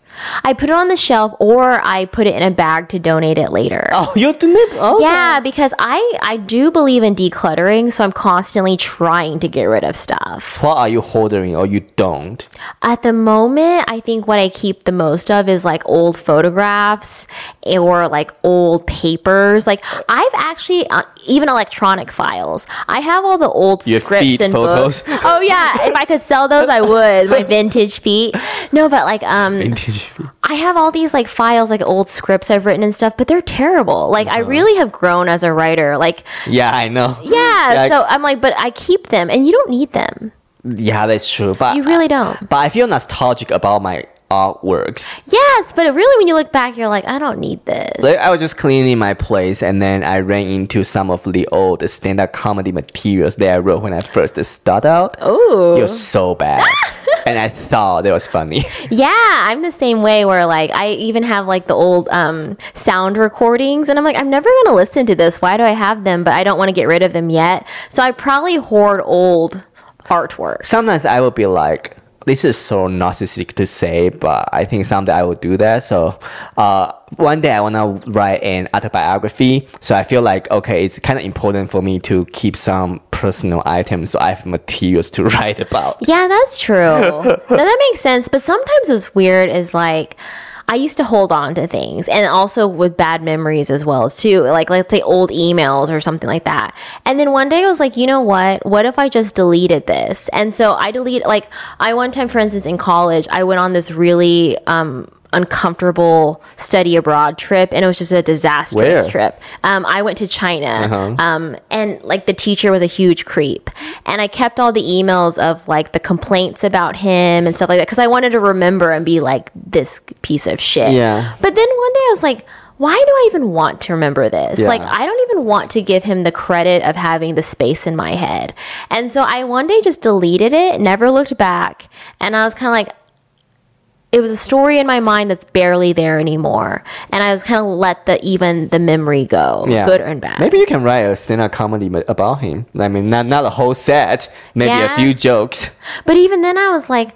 I put it on the shelf or I put it in a bag to donate it later. Oh, you it? Oh, Yeah, because I I do believe in decluttering, so I'm constantly trying to get rid of stuff. What are you holding or you don't? At the moment, I think what I keep the most of is like old photographs or like old papers. Like I've actually uh, even electronic files. I have all the old Your scripts feet and photos? books. Oh yeah, if I could sell those, I would. My vintage feet. No, but like um, Vintage. I have all these like files, like old scripts I've written and stuff, but they're terrible. Like I uh-huh. really have grown as a writer. Like Yeah, I know. yeah, Yeah, so I'm like, but I keep them, and you don't need them. Yeah, that's true. But You really don't. But I feel nostalgic about my artworks. Yes, but really, when you look back, you're like, I don't need this. Like, I was just cleaning my place and then I ran into some of the old stand-up comedy materials that I wrote when I first started out. Oh, you're so bad. and I thought it was funny. yeah, I'm the same way. Where like I even have like the old um, sound recordings, and I'm like, I'm never gonna listen to this. Why do I have them? But I don't want to get rid of them yet. So I probably hoard old artwork. Sometimes I will be like, this is so narcissistic to say, but I think someday I will do that. So, uh, one day I want to write an autobiography. So I feel like, okay, it's kind of important for me to keep some personal items so I have materials to write about. Yeah, that's true. that makes sense. But sometimes what's weird is like. I used to hold on to things and also with bad memories as well too. Like let's say old emails or something like that. And then one day I was like, you know what? What if I just deleted this? And so I delete like I one time for instance in college, I went on this really um uncomfortable study abroad trip and it was just a disastrous Where? trip. Um, I went to China Uh-huh. um, and like the teacher was a huge creep and I kept all the emails of like the complaints about him and stuff like that because I wanted to remember and be like this piece of shit. Yeah. But then one day I was like, why do I even want to remember this? Yeah. Like, I don't even want to give him the credit of having the space in my head. And so I one day just deleted it, never looked back. And I was kind of like, it was a story in my mind that's barely there anymore. And I was kind of let the even the memory go, Yeah. good and bad. Maybe you can write a stand-up comedy about him. I mean, not not a whole set, maybe Yeah. a few jokes. But even then, I was like,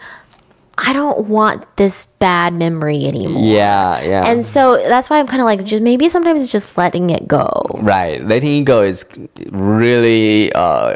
I don't want this bad memory anymore. Yeah, yeah. And so that's why I'm kind of like, just maybe sometimes it's just letting it go. Right, letting it go is really uh,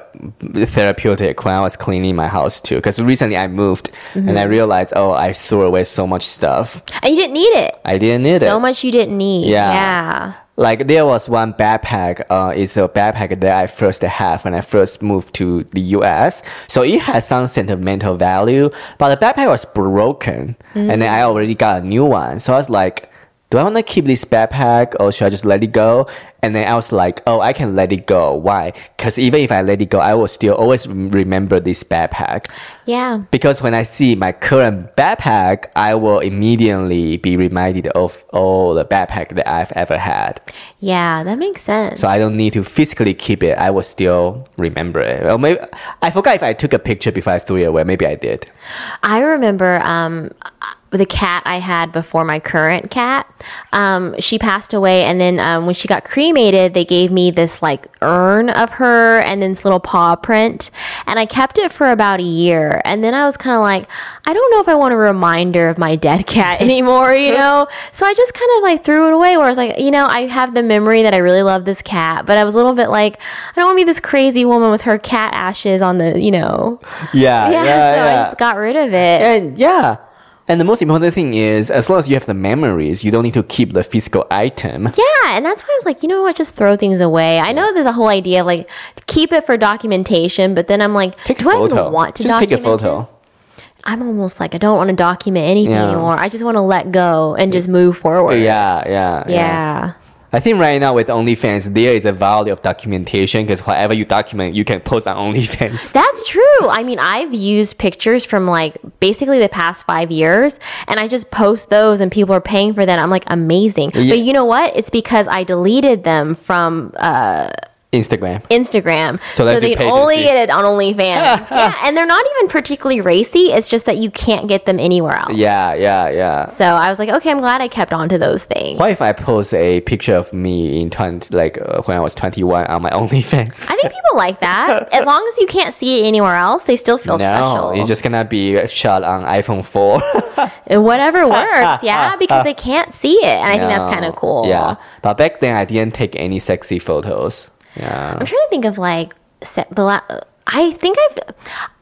therapeutic when I was cleaning my house too. Because recently I moved and Mm-hmm. I realized, oh, I threw away so much stuff. And you didn't need it. I didn't need so it. So much you didn't need. Yeah. Yeah. Like there was one backpack. Uh, it's a backpack that I first had when I first moved to the U.S. So it has some sentimental value, but the backpack was broken, and then I already got a new one. So I was like, do I want to keep this backpack or should I just let it go? And then I was like, oh, I can let it go. Why? Because even if I let it go, I will still always remember this backpack. Yeah. Because when I see my current backpack, I will immediately be reminded of all the backpack that I've ever had. Yeah, that makes sense. So I don't need to physically keep it. I will still remember it. Or maybe I forgot if I took a picture before I threw it away. Maybe I did. I remember um, the cat I had before my current cat. Um, she passed away, and then um, when she got cremated, they gave me this like urn of her and then this little paw print, and I kept it for about a year. And then I was kind of like, I don't know if I want a reminder of my dead cat anymore, you know. so I just kind of like threw it away. Where I was like, you know, I have the memory that I really love this cat, but I was a little bit like, I don't want to be this crazy woman with her cat ashes on the, you know. Yeah, Yeah, so I just got rid of it. And yeah. And the most important thing is, as long as you have the memories, you don't need to keep the physical item. Yeah, and that's why I was like, you know what, just throw things away. I know there's a whole idea of like keep it for documentation, but then I'm like, Take do I even want to just take document a photo. it? I'm almost like I don't want to document anything Yeah. anymore. I just want to let go and just move forward. Yeah, yeah, Yeah. I think right now with OnlyFans, there is a value of documentation because whatever you document, you can post on OnlyFans. That's true. I mean, I've used pictures from like basically the past five years, and I just post those, and people are paying for that. I'm like, amazing. Yeah. But you know what? It's because I deleted them from uh, Instagram. Instagram. So that they can only see. get it on OnlyFans. yeah, and they're not even particularly racy. It's just that you can't get them anywhere else. Yeah, yeah, yeah. So I was like, okay, I'm glad I kept on to those things. What if I post a picture of me in 20, like uh, when I was 21 on my OnlyFans? I think people like that. As long as you can't see it anywhere else, they still feel no, special. it's just gonna be shot on iPhone 4. Whatever works, yeah, because they can't see it. And I think that's kind of cool. Yeah, but back then I didn't take any sexy photos. Yeah. I'm trying to think of like the la- I think I've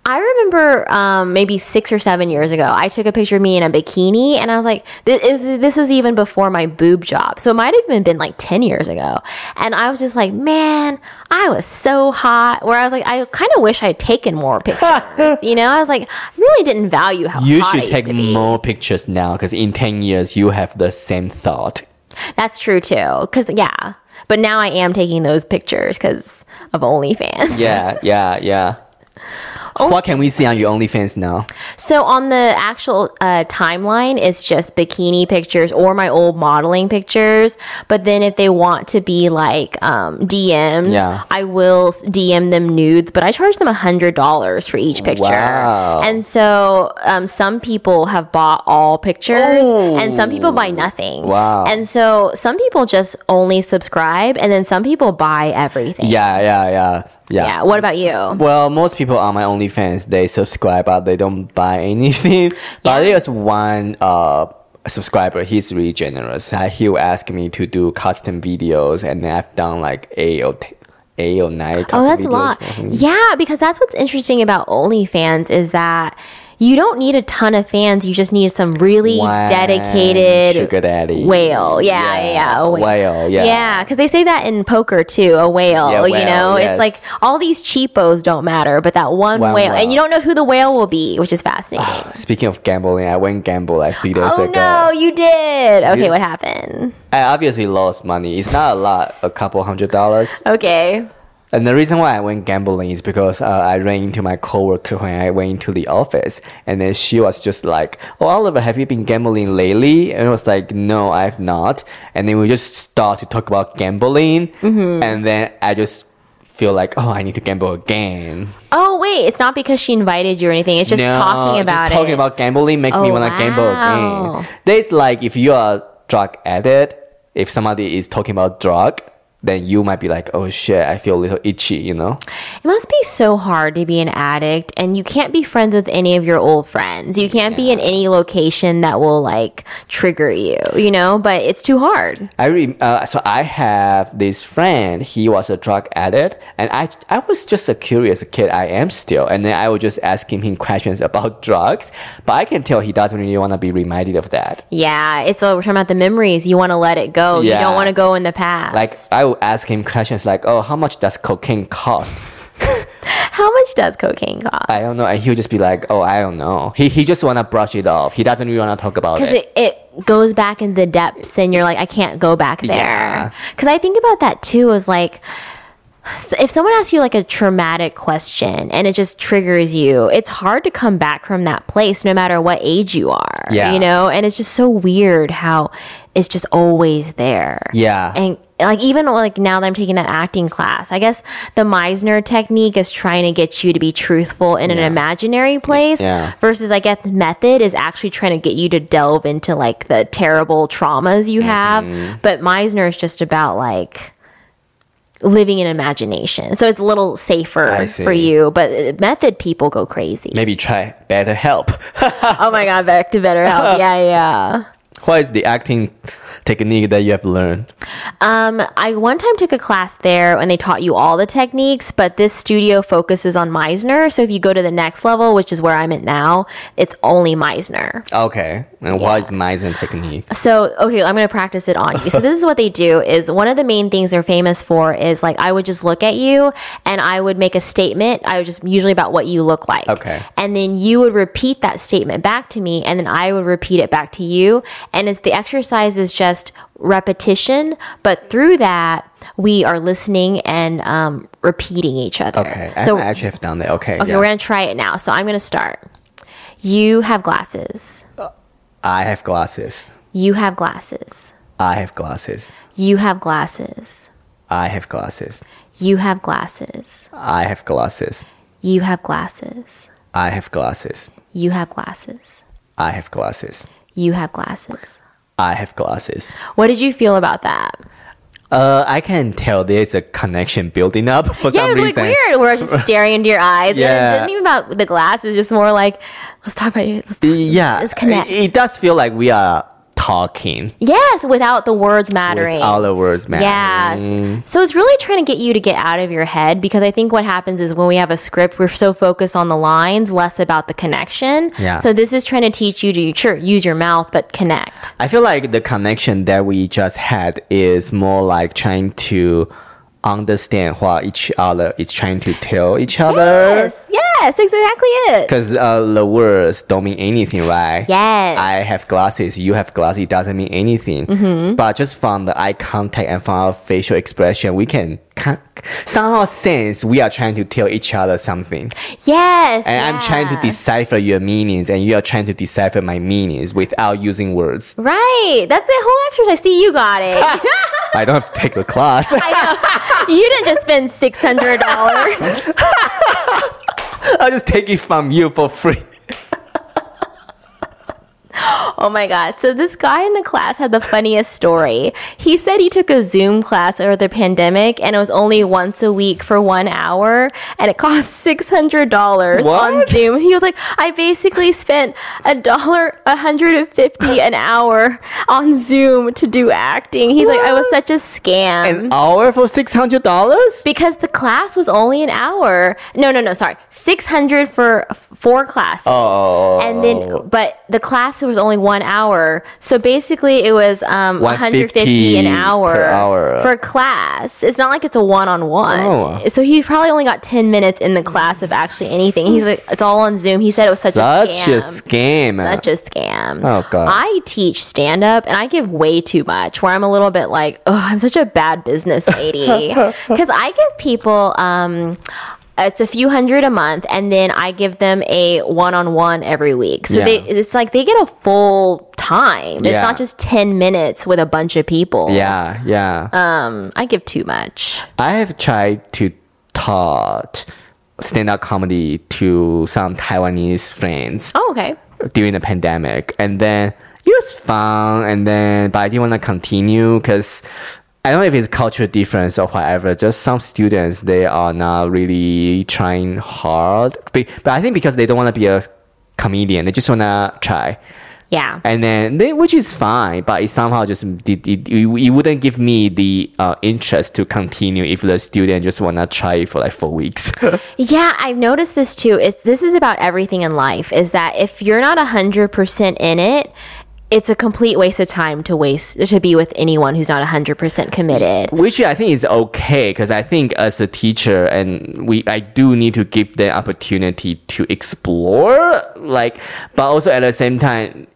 I remember um, maybe six or seven years ago, I took a picture of me in a bikini, and I was like, this, is this was even before my boob job, so it might have even been like ten years ago, and I was just like, man, I was so hot. Where I was like, I kind of wish I'd taken more pictures. you know, I was like, I really didn't value how You hot I should take more pictures now because in 10 years you have the same thought. That's true too, because yeah. But now I am taking those pictures because of OnlyFans. Yeah, yeah, yeah. Oh. What can we see on your OnlyFans now? So on the actual uh, timeline, it's just bikini pictures or my old modeling pictures. But then if they want to be like um, DMs, Yeah. I will DM them nudes. But I charge them a hundred dollars for each picture. Wow. And so um, some people have bought all pictures, and some people buy nothing. Wow. And so some people just only subscribe, and then some people buy everything. Yeah, yeah, yeah, yeah. Yeah. What about you? Well, most people on my OnlyFans they subscribe, but they don't buy anything. But Yeah. there's one uh subscriber. He's really generous. Uh, He'll ask me to do custom videos, and I've done like eight or eight or nine. Custom Oh, that's a lot. Yeah, because that's what's interesting about OnlyFans is that you don't need a ton of fans. You just need some really dedicated sugar daddy whale. Yeah, yeah, Yeah. A whale. whale, yeah. Yeah, because they say that in poker too. A whale. Yeah, you know, yes. it's like all these cheapos don't matter, but that one, One whale, and you don't know who the whale will be, which is fascinating. Speaking of gambling, I went gamble like three days oh ago. no, you did. Okay, You- what happened? I obviously lost money. It's not a lot, a couple hundred dollars. Okay. And the reason why I went gambling is because uh, I ran into my coworker when I went into the office, and then she was just like, "Oh, Oliver, have you been gambling lately?" And I was like, "No, I've not." And then we just start to talk about gambling, Mm-hmm. and then I just feel like, "Oh, I need to gamble again." Oh wait, it's not because she invited you or anything. It's just no, talking about just talking it. about gambling makes me Oh, want to gamble again. There's like if you are drug addict, if somebody is talking about drug, then you might be like, oh shit, I feel a little itchy, you know? It must be so hard to be an addict and you can't be friends with any of your old friends. You can't be in any location that will like trigger you, you know, but it's too hard. I re- uh, so I have this friend. He was a drug addict, and I I was just a curious kid. I am still, and then I would just ask him questions about drugs. But I can tell he doesn't really want to be reminded of that. Yeah, it's all we're talking about the memories. You want to let it go. You don't want to go in the past. Like I would ask him questions like, "Oh, how much does cocaine cost?" how much does cocaine cost? I don't know, and he'll just be like, "Oh, I don't know." He he just wanna brush it off. He doesn't really wanna talk about it. because it. it, goes back in the depths and you're like i can't go back there because i think about that too is like if someone asks you like a traumatic question and it just triggers you it's hard to come back from that place no matter what age you are Yeah. you know and it's just so weird how it's just always there Yeah. and like even like now that I'm taking that acting class, I guess the Meisner technique is trying to get you to be truthful in an imaginary place Yeah. versus I guess method is actually trying to get you to delve into like the terrible traumas you have. Mm-hmm. But Meisner is just about like living in imagination. So it's a little safer for you, but uh, method people go crazy. Maybe try BetterHelp. oh my god, back to BetterHelp. Yeah, yeah. What is the acting technique that you have learned? Um, I one time took a class there and they taught you all the techniques, but this studio focuses on Meisner. So if you go to the next level, which is where I'm at now, it's only Meisner. Okay, and what is Meisner technique? So okay, I'm gonna practice it on you. So this is what they do: is one of the main things they're famous for is like I would just look at you and I would make a statement. I would just usually about what you look like. Okay. And then you would repeat that statement back to me, and then I would repeat it back to you. And it's the exercise is just repetition, but through that we are listening and um, repeating each other. Okay, So I actually have done that. Okay, okay, yeah. we're gonna try it now. So I'm gonna start. You have glasses. I have glasses. You have glasses. I have glasses. You have glasses. I have glasses. You have glasses. I have glasses. You have glasses. I have glasses. You have glasses. I have glasses. You have glasses. I have glasses. What did you feel about that? Uh, I can tell there's a connection building up for Yeah, some it was like reason. weird. We're just staring into your eyes. And Yeah. it didn't even about the glasses, just more like, let's talk about you. Let's talk. Yeah, Let's connect. It, it does feel like we are talking Yes, without the words mattering. with all the words mattering. Yes. So it's really trying to get you to get out of your head because I think what happens is when we have a script, we're so focused on the lines, less about the connection. Yeah. So this is trying to teach you to sure use your mouth, but connect. I feel like the connection that we just had is more like trying to understand what each other is trying to tell each other. Yes, yes, exactly it. Because uh, the words don't mean anything, right? Yes. I have glasses, you have glasses, it doesn't mean anything. Mm-hmm. But just from the eye contact and from our facial expression, we can somehow sense we are trying to tell each other something. Yes. And I'm trying to decipher your meanings, and you are trying to decipher my meanings without using words. Right. That's the whole exercise. See, you got it. I don't have to take the class. I know. You didn't just spend six hundred dollars. I'll just take it from you for free. Oh my god. So this guy in the class had the funniest story. He said he took a Zoom class over the pandemic and it was only once a week for one hour and it cost six hundred dollars on What? Zoom. He was like, I basically spent a dollar a hundred and fifty an hour on Zoom to do acting. He's like, I was such a scam. An hour for six hundred dollars? because the class was only an hour. No, no, no, sorry. 600 for four classes. Oh. And then, but the class was only one hour. So basically, it was um, 150 an hour, hour. for class. It's not like it's a one on one. So he probably only got 10 minutes in the class of actually anything. He's like, it's all on Zoom. He said it was such, such a scam. scam. Such a scam. Oh, God. I teach stand up and I give way too much where I'm a little bit like, oh, I'm such a bad business lady. Because I give people, um, it's a few hundred a month and then I give them a one on one every week. So Yeah. they, it's like they get a full time. It's not just 10 minutes with a bunch of people. yeah, yeah. Um, I give too much. I have tried to taught stand-up comedy to some Taiwanese friends Oh, okay. during the pandemic, and then it was fun. And then, but I didn't want to continue because I don't know if it's cultural difference or whatever. Just some students they are not really trying hard, but, but I think because they don't want to be a comedian, they just wanna try, Yeah. and then they, which is fine. But it somehow just it, it, it, wouldn't give me the uh, interest to continue if the student just wanna try it for like four weeks. Yeah, I've noticed this too. It's this is about everything in life. Is that if you're not hundred percent in it, it's a complete waste of time to waste to be with anyone who's not hundred percent committed. which I think is okay because I think as a teacher and we I do need to give them opportunity to explore like but also at the same time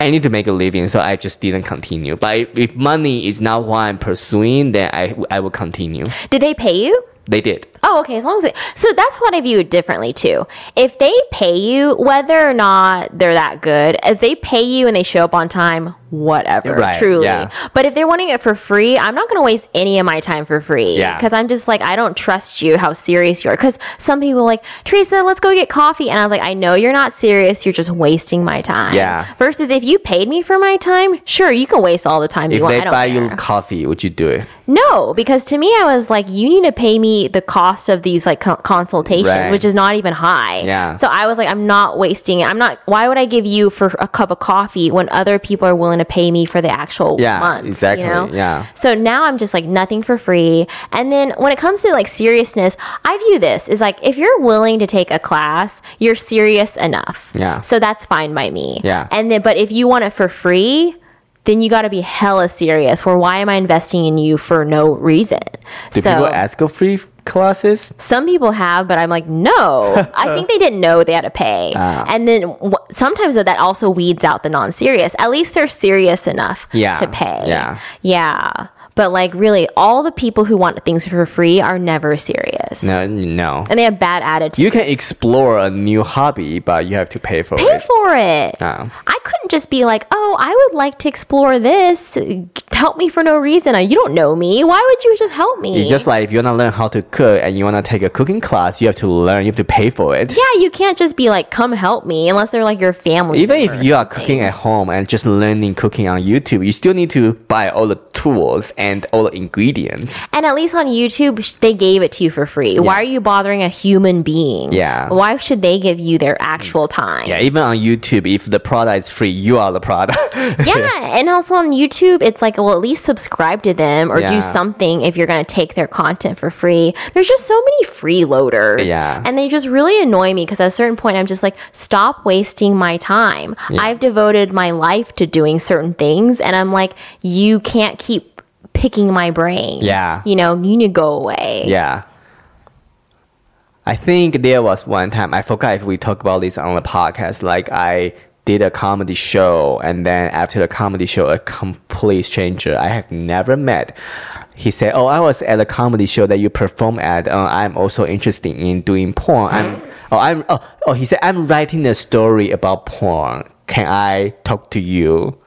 I need to make a living so I just didn't continue but if, if money is not what I'm pursuing then I I will continue Did they pay you? they did Oh, okay. As long as it, so that's what I view it differently too. If they pay you, whether or not they're that good, if they pay you and they show up on time, whatever. Right, truly. yeah. But if they're wanting it for free, I'm not going to waste any of my time for free. Yeah. Because I'm just like I don't trust you how serious you are. Because some people are like Teresa, let's go get coffee, and I was like, I know you're not serious. You're just wasting my time. Yeah. Versus if you paid me for my time, sure, you can waste all the time if you want. If they buy care. you coffee would you do it No, because to me, I was like, you need to pay me the cost of these like co- consultations, Right. which is not even high. Yeah. So I was like, I'm not wasting it. I'm not. Why would I give you for a cup of coffee when other people are willing to pay me for the actual Yeah, month? exactly, You know? yeah. So now I'm just like nothing for free. And then when it comes to like seriousness, I view this is like if you're willing to take a class, you're serious enough. Yeah. So that's fine by me. Yeah. And then, but if you want it for free, then you got to be hella serious. For why am I investing in you for no reason? do people ask for free classes some people have, but I'm like, no. I think they didn't know they had to pay. Ah. And then w- sometimes that also weeds out the non-serious. At least they're serious enough Yeah. to pay. Yeah. Yeah. But like really, all the people who want things for free are never serious. no no And they have bad attitudes. you can explore a new hobby but you have to pay for pay it Pay for it. Ah. I couldn't just be like, oh, I would like to explore this. Help me for no reason. You don't know me. Why would you just help me? It's just like if you want to learn how to cook and you want to take a cooking class, you have to learn, you have to pay for it. yeah, you can't just be like, come help me unless they're like your family. Even if you are cooking at home and just learning cooking on YouTube, you still need to buy all the tools and all the ingredients. And at least on YouTube, they gave it to you for free. Why are you bothering a human being? Yeah. Why should they give you their actual time? Yeah, even on YouTube, if the product is free, you are the product. Yeah, and also on YouTube, it's like, well, at least subscribe to them or Yeah. do something if you're going to take their content for free. There's just so many freeloaders. Yeah. And they just really annoy me because at a certain point, I'm just like, stop wasting my time. I've devoted my life to doing certain things, and I'm like, you can't keep picking my brain. Yeah. You know, you need to go away. yeah. I think there was one time, I forgot if we talked about this on the podcast, like I did a comedy show and then after the comedy show, a complete stranger I have never met. He said, "Oh, I was at a comedy show that you perform at. Uh, I'm also interested in doing porn. I'm, oh, I'm, oh, oh." He said, "I'm writing a story about porn. Can I talk to you?"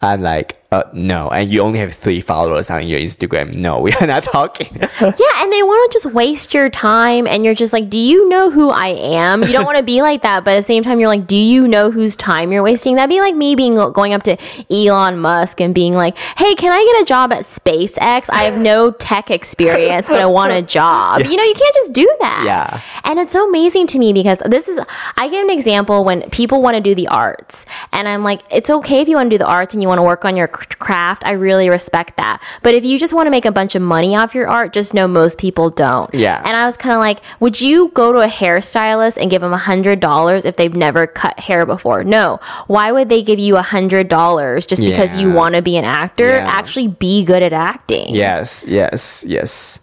I'm like, uh, no. And you only have three followers on your Instagram. No, we are not talking. Yeah, and they want to just waste your time, and you're just like, do you know who I am? You don't want to be like that, but at the same time, you're like, do you know whose time you're wasting? That'd be like me being going up to Elon Musk and being like, hey, can I get a job at SpaceX? I have no tech experience, but I want a job. You know, you can't just do that. Yeah. And it's so amazing to me because this is, I give an example when people want to do the arts, and I'm like, it's okay if you want to do the arts and you want to work on your craft. I really respect that. But if you just want to make a bunch of money off your art, just know most people don't. Yeah. And I was kind of like, would you go to a hairstylist and give them a hundred dollars if they've never cut hair before? No. Why would they give you a hundred dollars just because you want to be an actor? Yeah. Actually, be good at acting. Yes, yes, yes.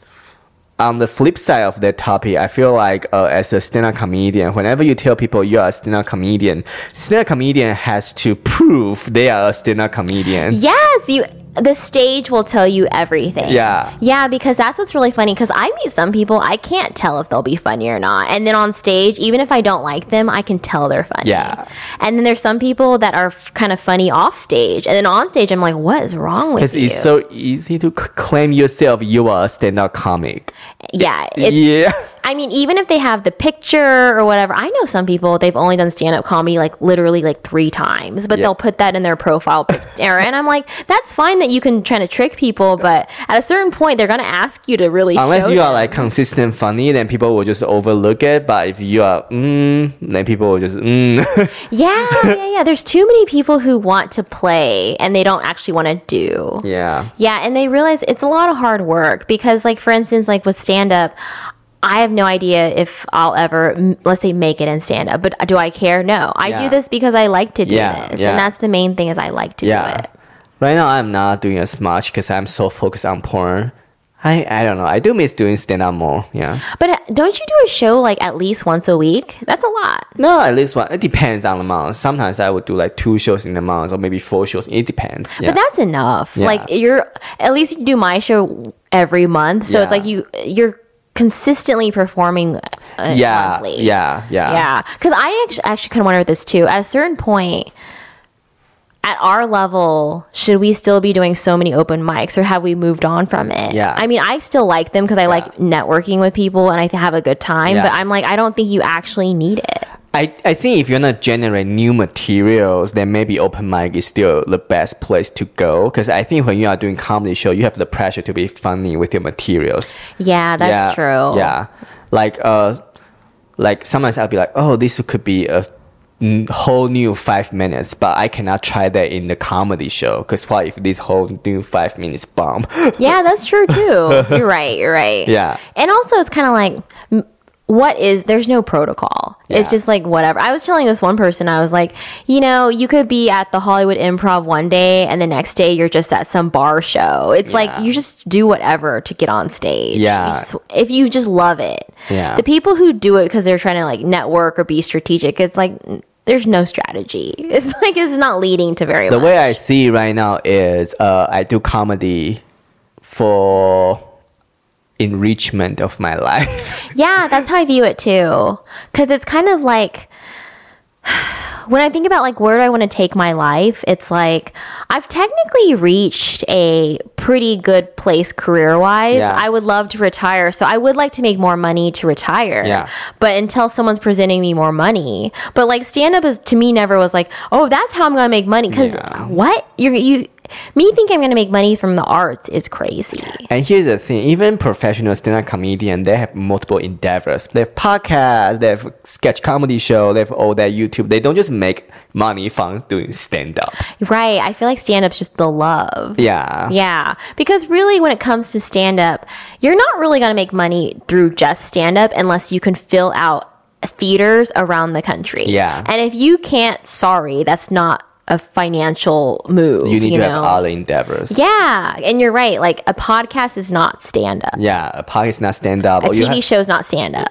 On the flip side of that topic, I feel like uh, as a stand-up comedian, whenever you tell people you are a stand-up comedian, stand-up comedian has to prove they are a stand-up comedian. Yes, you. The stage will tell you everything. Yeah. Yeah, because that's what's really funny. Because I meet some people, I can't tell if they'll be funny or not. And then on stage, even if I don't like them, I can tell they're funny. Yeah. And then there's some people that are f- kind of funny off stage. And then on stage, I'm like, what is wrong with you? Because it's so easy to c- claim yourself you are a stand-up comic. yeah. Eh, it's, yeah. I mean, even if they have the picture or whatever, I know some people they've only done stand up comedy like literally like three times, but Yeah. they'll put that in their profile picture, and I'm like, that's fine that you can try to trick people, but at a certain point, they're gonna ask you to really. Unless you are like consistent funny, then people will just overlook it. But if you are mm, then people will just mm. yeah, yeah, yeah. There's too many people who want to play and they don't actually want to do. yeah. Yeah, and they realize it's a lot of hard work because, like, for instance, like with stand up, I have no idea if I'll ever, let's say, make it in stand up. But do I care? No, I Yeah. do this because I like to do Yeah, this, yeah. and that's the main thing is I like to do Yeah. it. Right now, I'm not doing as much because I'm so focused on porn. I, I don't know. I do miss doing stand up more. Yeah. But uh, don't you do a show like at least once a week? That's a lot. No, at least one. It depends on the month. Sometimes I would do like two shows in a month or maybe four shows. It depends. Yeah. But that's enough. Yeah. Like you're at least you do my show every month, so it's like you you're consistently performing. Uh, yeah, monthly. yeah, yeah, Yeah, because I actually, actually kind of wonder this too. At a certain point, at our level, should we still be doing so many open mics, or have we moved on from it? Yeah. I mean, I still like them because I like networking with people and I have a good time. Yeah. But I'm like, I don't think you actually need it. I, I think if you're not generate new materials, then maybe open mic is still the best place to go. Because I think when you are doing comedy show, you have the pressure to be funny with your materials. Yeah, that's yeah, true. Yeah, like uh, like sometimes I'll be like, oh, this could be a whole new five minutes, but I cannot try that in the comedy show. Because what if this whole new five minutes bomb? Yeah, that's true too. you're right. You're right. Yeah. And also, it's kind of like, what is, there's no protocol. It's just like whatever. I was telling this one person, I was like, you know, you could be at the Hollywood Improv one day and the next day you're just at some bar show. It's like you just do whatever to get on stage. Yeah. You just- if you just love it. Yeah. The people who do it because they're trying to like network or be strategic, it's like, there's no strategy. It's like it's not leading to very the much. way I see right now is uh, I do comedy for enrichment of my life. Yeah, that's how I view it too. Because it's kind of like when I think about like where do I want to take my life, it's like I've technically reached a pretty good place career wise. Yeah. I would love to retire, so I would like to make more money to retire. Yeah. But until someone's presenting me more money, but like stand up is to me never was like, oh, that's how I'm gonna make money. Because Yeah. what you're you. Me think I'm gonna make money from the arts is crazy. And here's the thing: even professional stand-up comedian, they have multiple endeavors. They have podcasts, they have sketch comedy show, they have all that YouTube. They don't just make money from doing stand-up. Right. I feel like stand up's just the love. Yeah. Yeah, because really, when it comes to stand up, you're not really going to make money through just stand up unless you can fill out theaters around the country. Yeah. And if you can't, sorry, that's not a financial move. You need to know? have other endeavors. Yeah, and you're right. Like a podcast is not stand up. Yeah, a podcast is not stand-up. A or, TV have- show is not stand up.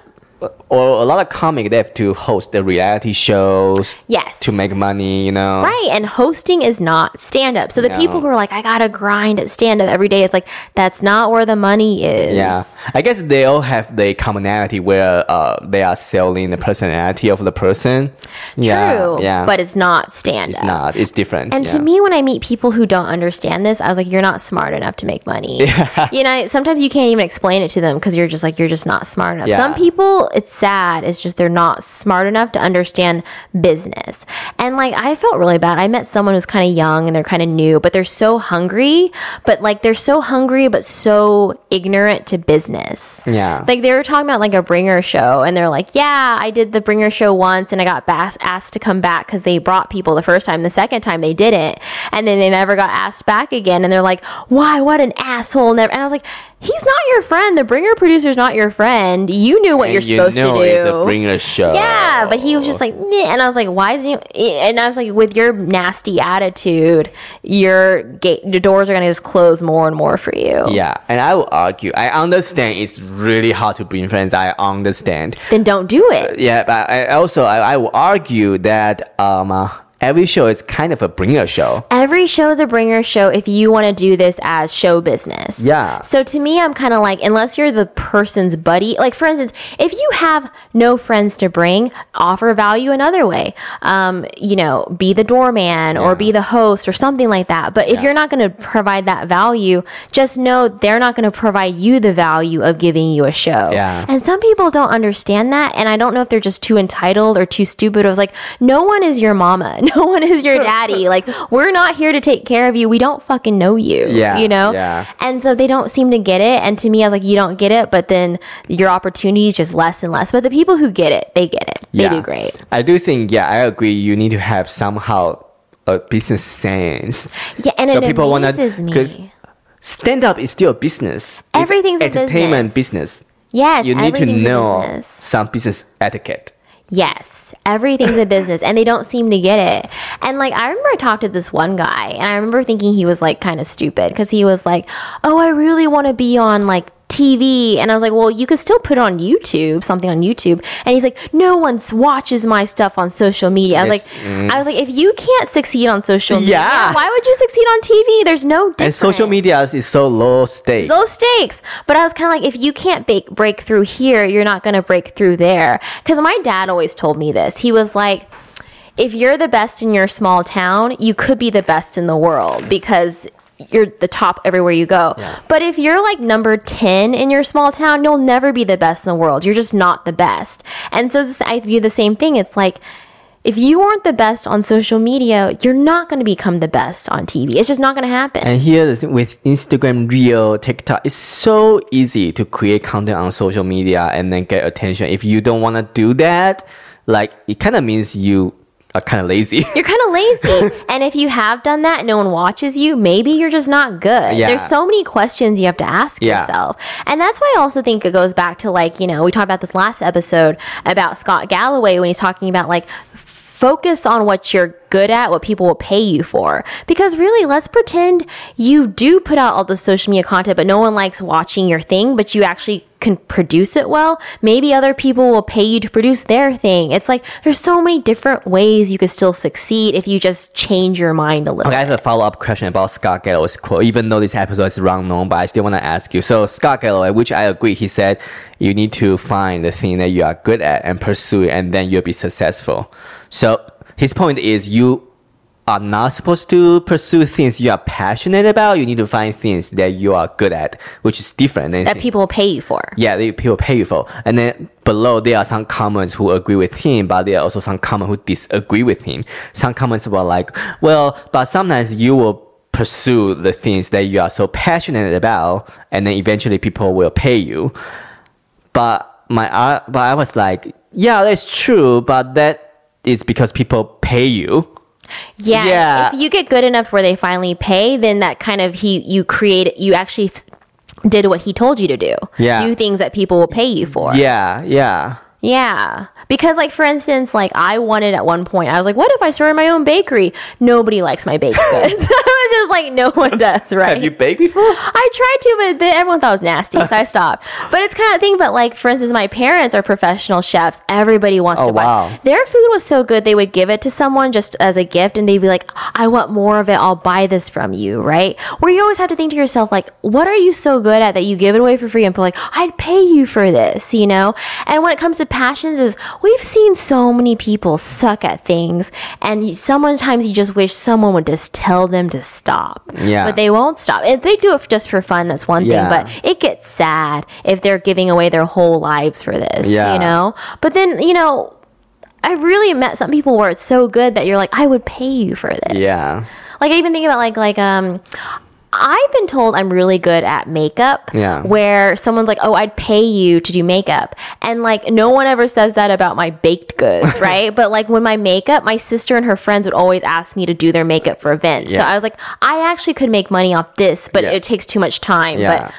Or a lot of comic, they have to host the reality shows Yes. to make money. You know. Right, and hosting is not stand up. So the No. people who are like, I gotta grind at stand up every day, it's like that's not where the money is. Yeah, I guess they all have the commonality where uh, they are selling the personality of the person. Yeah, True. yeah, But it's not stand up. it's not. It's different. And to me, when I meet people who don't understand this, I was like, you're not smart enough to make money. yeah. You know, sometimes you can't even explain it to them because you're just like, you're just not smart enough. Yeah. Some people, it's sad. It's just they're not smart enough to understand business. And like, I felt really bad. I met someone who's kind of young and they're kind of new, but they're so hungry, but like, they're so hungry, but so ignorant to business. Yeah. Like, they were talking about like a bringer show and they're like, yeah, I did the bringer show once and I got bas- asked to come back because they brought people the first time. The second time they didn't. And then they never got asked back again. And they're like, why? What an asshole. Never. And I was like, he's not your friend. The bringer producer's not your friend. You knew what And you're you supposed know to do. It's a bringer show. Yeah, but he was just like, Meh. and I was like, why is he? And I was like, with your nasty attitude, your gate, the doors are gonna just close more and more for you. Yeah, and I will argue. I understand it's really hard to bring friends. I understand. Then don't do it. Yeah, but I also I, I will argue that um uh, every show is kind of a bringer show. Every show is a bringer show if you want to do this as show business. Yeah. So to me, I'm kind of like, unless you're the person's buddy, like for instance, if you have no friends to bring, offer value another way. Um, you know, be the doorman or be the host or something like that. But if Yeah. you're not going to provide that value, just know they're not going to provide you the value of giving you a show. Yeah. And some people don't understand that. And I don't know if they're just too entitled or too stupid. I was like, no one is your mama. No one is your daddy. like, we're not here to take care of you. We don't fucking know you. Yeah, You know? yeah. And so they don't seem to get it. And to me, I was like, you don't get it. But then your opportunity is just less and less. But the people who get it, they get it. They Yeah. do great. I do think, yeah, I agree. You need to have somehow a business sense. Yeah. And So it people wanna- amazes me. 'cause Stand up is still a business. It's Everything's a entertainment business. Yes. You need to know business. some business etiquette. Yes, everything's a business and they don't seem to get it. And like I remember I talked to this one guy and I remember thinking he was like kind of stupid cuz he was like, "Oh, I really want to be on like TV." And I was like, "Well, you could still put it on YouTube, something on YouTube." And he's like, "No one watches my stuff on social media." I was Yes, mm. like, I was like, "If you can't succeed on social media, Yeah. why would you succeed on TV? There's no difference." And social media is so low stakes. low stakes. But I was kind of like, if you can't bake, break through here, you're not going to break through there. Because my dad always told me this. He was like, if you're the best in your small town, you could be the best in the world because you're the top everywhere you go. Yeah. But if you're like number 10 in your small town, you'll never be the best in the world. You're just not the best. And so this, I view the same thing. It's like, if you aren't the best on social media, you're not going to become the best on TV. It's just not going to happen. And here with Instagram, Reel, TikTok, it's so easy to create content on social media and then get attention. If you don't want to do that, like it kind of means you Uh, are kind of lazy. You're kind of lazy. and if you have done that and no one watches you, maybe you're just not good. Yeah. There's so many questions you have to ask Yeah. yourself. And that's why I also think it goes back to like, you know, we talked about this last episode about Scott Galloway when he's talking about like focus on what you're good at, what people will pay you for. Because really, let's pretend you do put out all the social media content, but no one likes watching your thing, but you actually can produce it well. Maybe other people will pay you to produce their thing. It's like there's so many different ways you could still succeed if you just change your mind a little. Okay, I have a follow up question about Scott Galloway's quote. Even though this episode is wrong known, but I still want to ask you. So Scott Galloway, which I agree, he said you need to find the thing that you are good at and pursue it, and then you'll be successful. So his point is you are not supposed to pursue things you are passionate about. You need to find things that you are good at, which is different. than that people pay you for. yeah, they, people pay you for. And then below, there are some comments who agree with him, but there are also some comments who disagree with him. Some comments were like, well, but sometimes you will pursue the things that you are so passionate about, and then eventually people will pay you. But my, uh, but I was like, yeah, that's true, but that is because people pay you. Yeah. Yeah. If you get good enough where they finally pay, then that kind of he you create you actually f- did what he told you to do. Yeah. Do things that people will pay you for. Yeah, yeah. Yeah. Because like for instance, like I wanted at one point, I was like, what if I started my own bakery? Nobody likes my baked goods. I was just like, no one does, right? Have you baked before? I tried to, but then everyone thought it was nasty, so I stopped. But it's kind of thing. But like, for instance, my parents are professional chefs. Everybody wants Oh, to buy. wow. Their food was so good, they would give it to someone just as a gift, and they'd be like, "I want more of it. I'll buy this from you." Right? Where you always have to think to yourself, like, what are you so good at that you give it away for free and feel like I'd pay you for this? You know? And when it comes to passions, is we've seen so many people suck at things, and sometimes you just wish someone would just tell them to stop. Yeah. But they won't stop. If they do it just for fun, that's one Yeah. thing. But it gets sad if they're giving away their whole lives for this. Yeah. You know? But then, you know, I really met some people where it's so good that you're like, I would pay you for this. Yeah. Like I even think about like like um I've been told I'm really good at makeup. Yeah. Where someone's like, "Oh, I'd pay you to do makeup," and like no one ever says that about my baked goods, right? but like when my makeup, my sister and her friends would always ask me to do their makeup for events. Yeah. So I was like, I actually could make money off this, but Yeah. it takes too much time. Yeah. But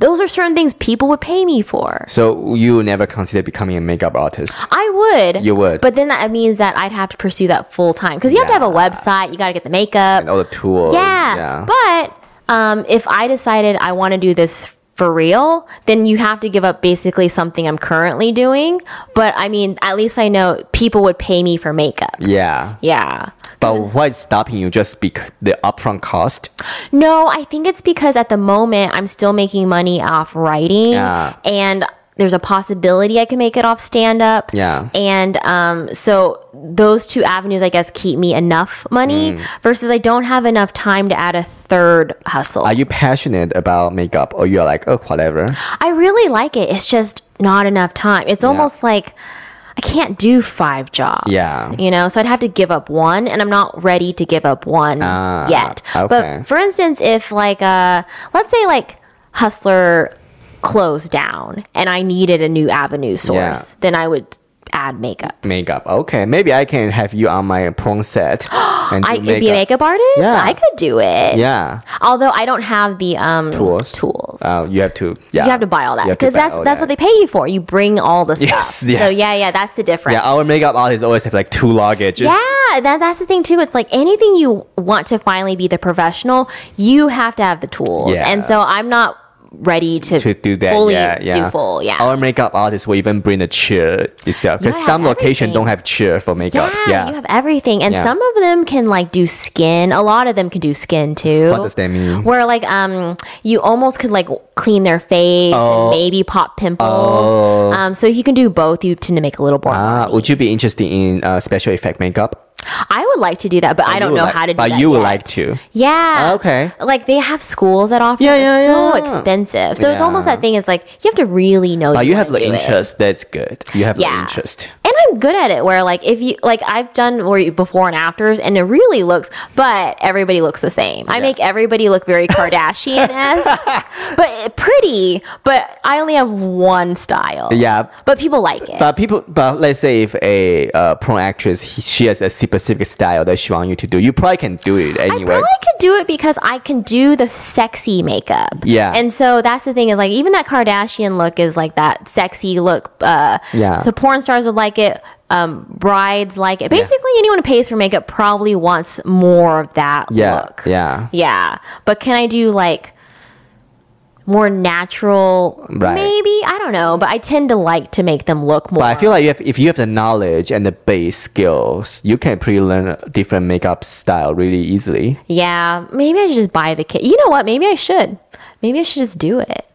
those are certain things people would pay me for. So you never consider becoming a makeup artist? I would. You would. But then that means that I'd have to pursue that full time because you have to have a website. You got to get the makeup. And all the tools. Yeah. Yeah. But um, if I decided I want to do this for real, then you have to give up basically something I'm currently doing. But I mean, at least I know people would pay me for makeup. Yeah. Yeah. But what's stopping you? Just because the upfront cost? No, I think it's because at the moment I'm still making money off writing Yeah. and there's a possibility I can make it off stand up. Yeah. And um, so those two avenues, I guess, keep me enough money Mm. versus I don't have enough time to add a third hustle. Are you passionate about makeup or you're like, oh, whatever? I really like it. It's just not enough time. It's almost like I can't do five jobs. Yeah. You know, so I'd have to give up one and I'm not ready to give up one Ah, yet. okay. But for instance, if like uh let's say like Hustler closed down and I needed a new avenue source, Yeah. then I would add makeup. Makeup. Okay. Maybe I can have you on my prom set and I could be a makeup artist. Yeah. I could do it. Yeah. Although I don't have the um Tools. Tools. Uh, you have to. Yeah. You have to buy all that You have to because that's that's that. what they pay you for. You bring all the stuff. Yes, yes. So yeah, yeah, that's the difference. Yeah, our makeup artists always have like two luggages. Yeah, that, that's the thing too. It's like anything you want to finally be the professional, you have to have the tools. Yeah. And so I'm not ready to, To do that, fully yeah, yeah. do full. Yeah. Our makeup artists will even bring a chair itself because some location don't have chair for makeup. yeah, Yeah. you have everything, and Yeah. some of them can like do skin. A lot of them can do skin too. What does that mean? Where like um, you almost could like clean their face Oh. and maybe pop pimples. Oh. Um, so you can do both. You tend to make a little more Ah, money. would you be interested in uh, special effect makeup? I would like to do that, but I don't know like- how to do but that. you would yet. like to. Yeah. Okay. Like they have schools that offer. Yeah, it. yeah, it's so yeah. expensive. So it's almost that thing. It's like you have to really know. But you have the wanna it. interest. That's good. You have the interest. And I'm good at it. Where like if you like I've done where before and afters, and it really looks. But everybody looks the same. I Yeah. make everybody look very Kardashian esque, but pretty. But I only have one style. Yeah. But people like it. But people, but let's say if a uh, porn actress, he, she has a specific style that she want you to do, you probably can do it anyway. I probably could do it because I can do the sexy makeup. Yeah. And so that's the thing is like even that Kardashian look is like that sexy look. Uh, Yeah. So porn stars would like it. Um, brides like it. Basically, anyone who pays for makeup probably wants more of that yeah, look. yeah. Yeah. But can I do like more natural? Right. Maybe I don't know. But I tend to like to make them look more. But I feel like if, if you have the knowledge and the base skills, you can pre-learn a different makeup style really easily. yeah. Maybe I should just buy the kit. You know what? Maybe I should. Maybe I should just do it.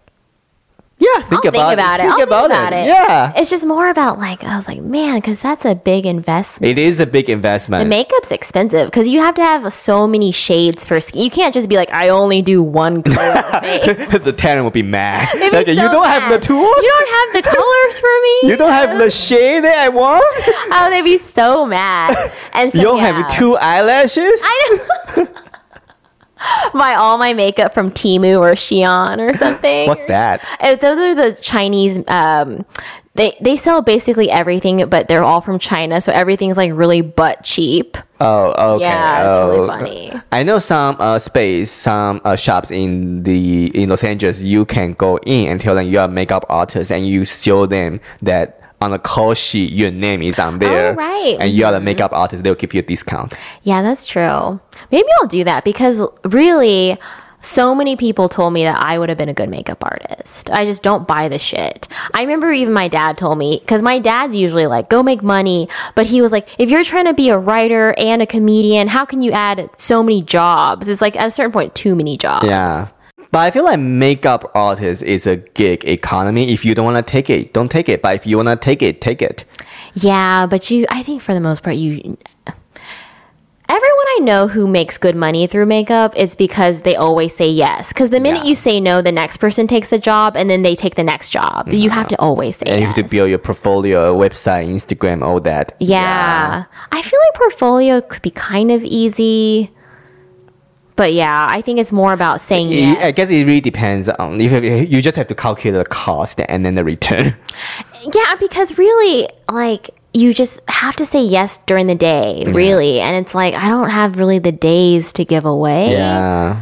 Yeah, think I'll about think about it. Think I'll about, think about it. Yeah, It's just more about like I was like, man, because that's a big investment. it is a big investment. The makeup's expensive because you have to have so many shades for skin. You can't just be like, I only do one color the tenant will be mad. Be Like, you don't have the tools. You don't have the colors for me. You don't have the shade that I want. Oh, they'd be so mad. And so, You don't yeah, have two eyelashes. buy all my makeup from Temu or Shein or something. What's that? Uh, those are the Chinese. Um, they they sell basically everything, but they're all from China, so everything's like really butt cheap. Oh, okay. Yeah, it's really Oh. funny. I know some uh, space, some uh, shops in the in Los Angeles. You can go in and tell them you are a makeup artist, and you show them that on the call sheet your name is on there. Oh, right. And you are the makeup mm-hmm. artist. They'll give you a discount. Yeah, that's true. Maybe I'll do that because really, so many people told me that I would have been a good makeup artist. I just don't buy the shit. I remember even my dad told me, because my dad's usually like, go make money. But he was like, if you're trying to be a writer and a comedian, how can you add so many jobs? It's like at a certain point, too many jobs. Yeah. But I feel like makeup artist is a gig economy. If you don't want to take it, don't take it. But if you want to take it, take it. Yeah, but you, I think for the most part, you. Everyone I know who makes good money through makeup is because they always say yes. Because the minute Yeah. you say no, the next person takes the job and then they take the next job. You have to always say And you have to build your portfolio, website, Instagram, all that. yeah. I feel like portfolio could be kind of easy. But yeah, I think it's more about saying Yeah. yes. I guess it really depends on you. Have, you just have to calculate the cost and then the return. Yeah, because really, like, you just have to say yes during the day, really. And it's like, I don't have really the days to give away. Yeah.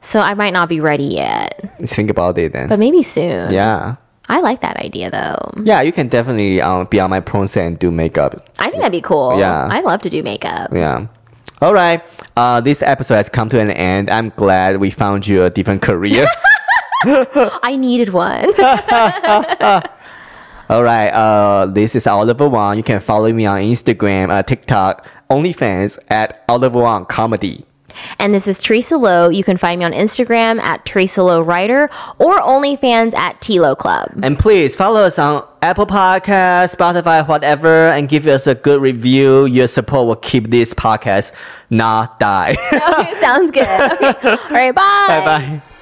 So I might not be ready yet, Think about it then. but maybe soon. yeah. I like that idea though. Yeah, you can definitely um, be on my prom set and do makeup. I think that'd be cool. Yeah. I love to do makeup. Yeah. All right. Uh, this episode has come to an end. I'm glad we found you a different career. I needed one. All right. Uh, this is Oliver Wong. You can follow me on Instagram, uh, TikTok, OnlyFans at Oliver Wong Comedy. And this is Teresa Lo. You can find me on Instagram at Teresa Lo Writer or OnlyFans at Tilo Club. And please follow us on Apple Podcast, Spotify, whatever, and give us a good review. Your support will keep this podcast not die. okay, sounds good. Okay. All right, bye. bye bye.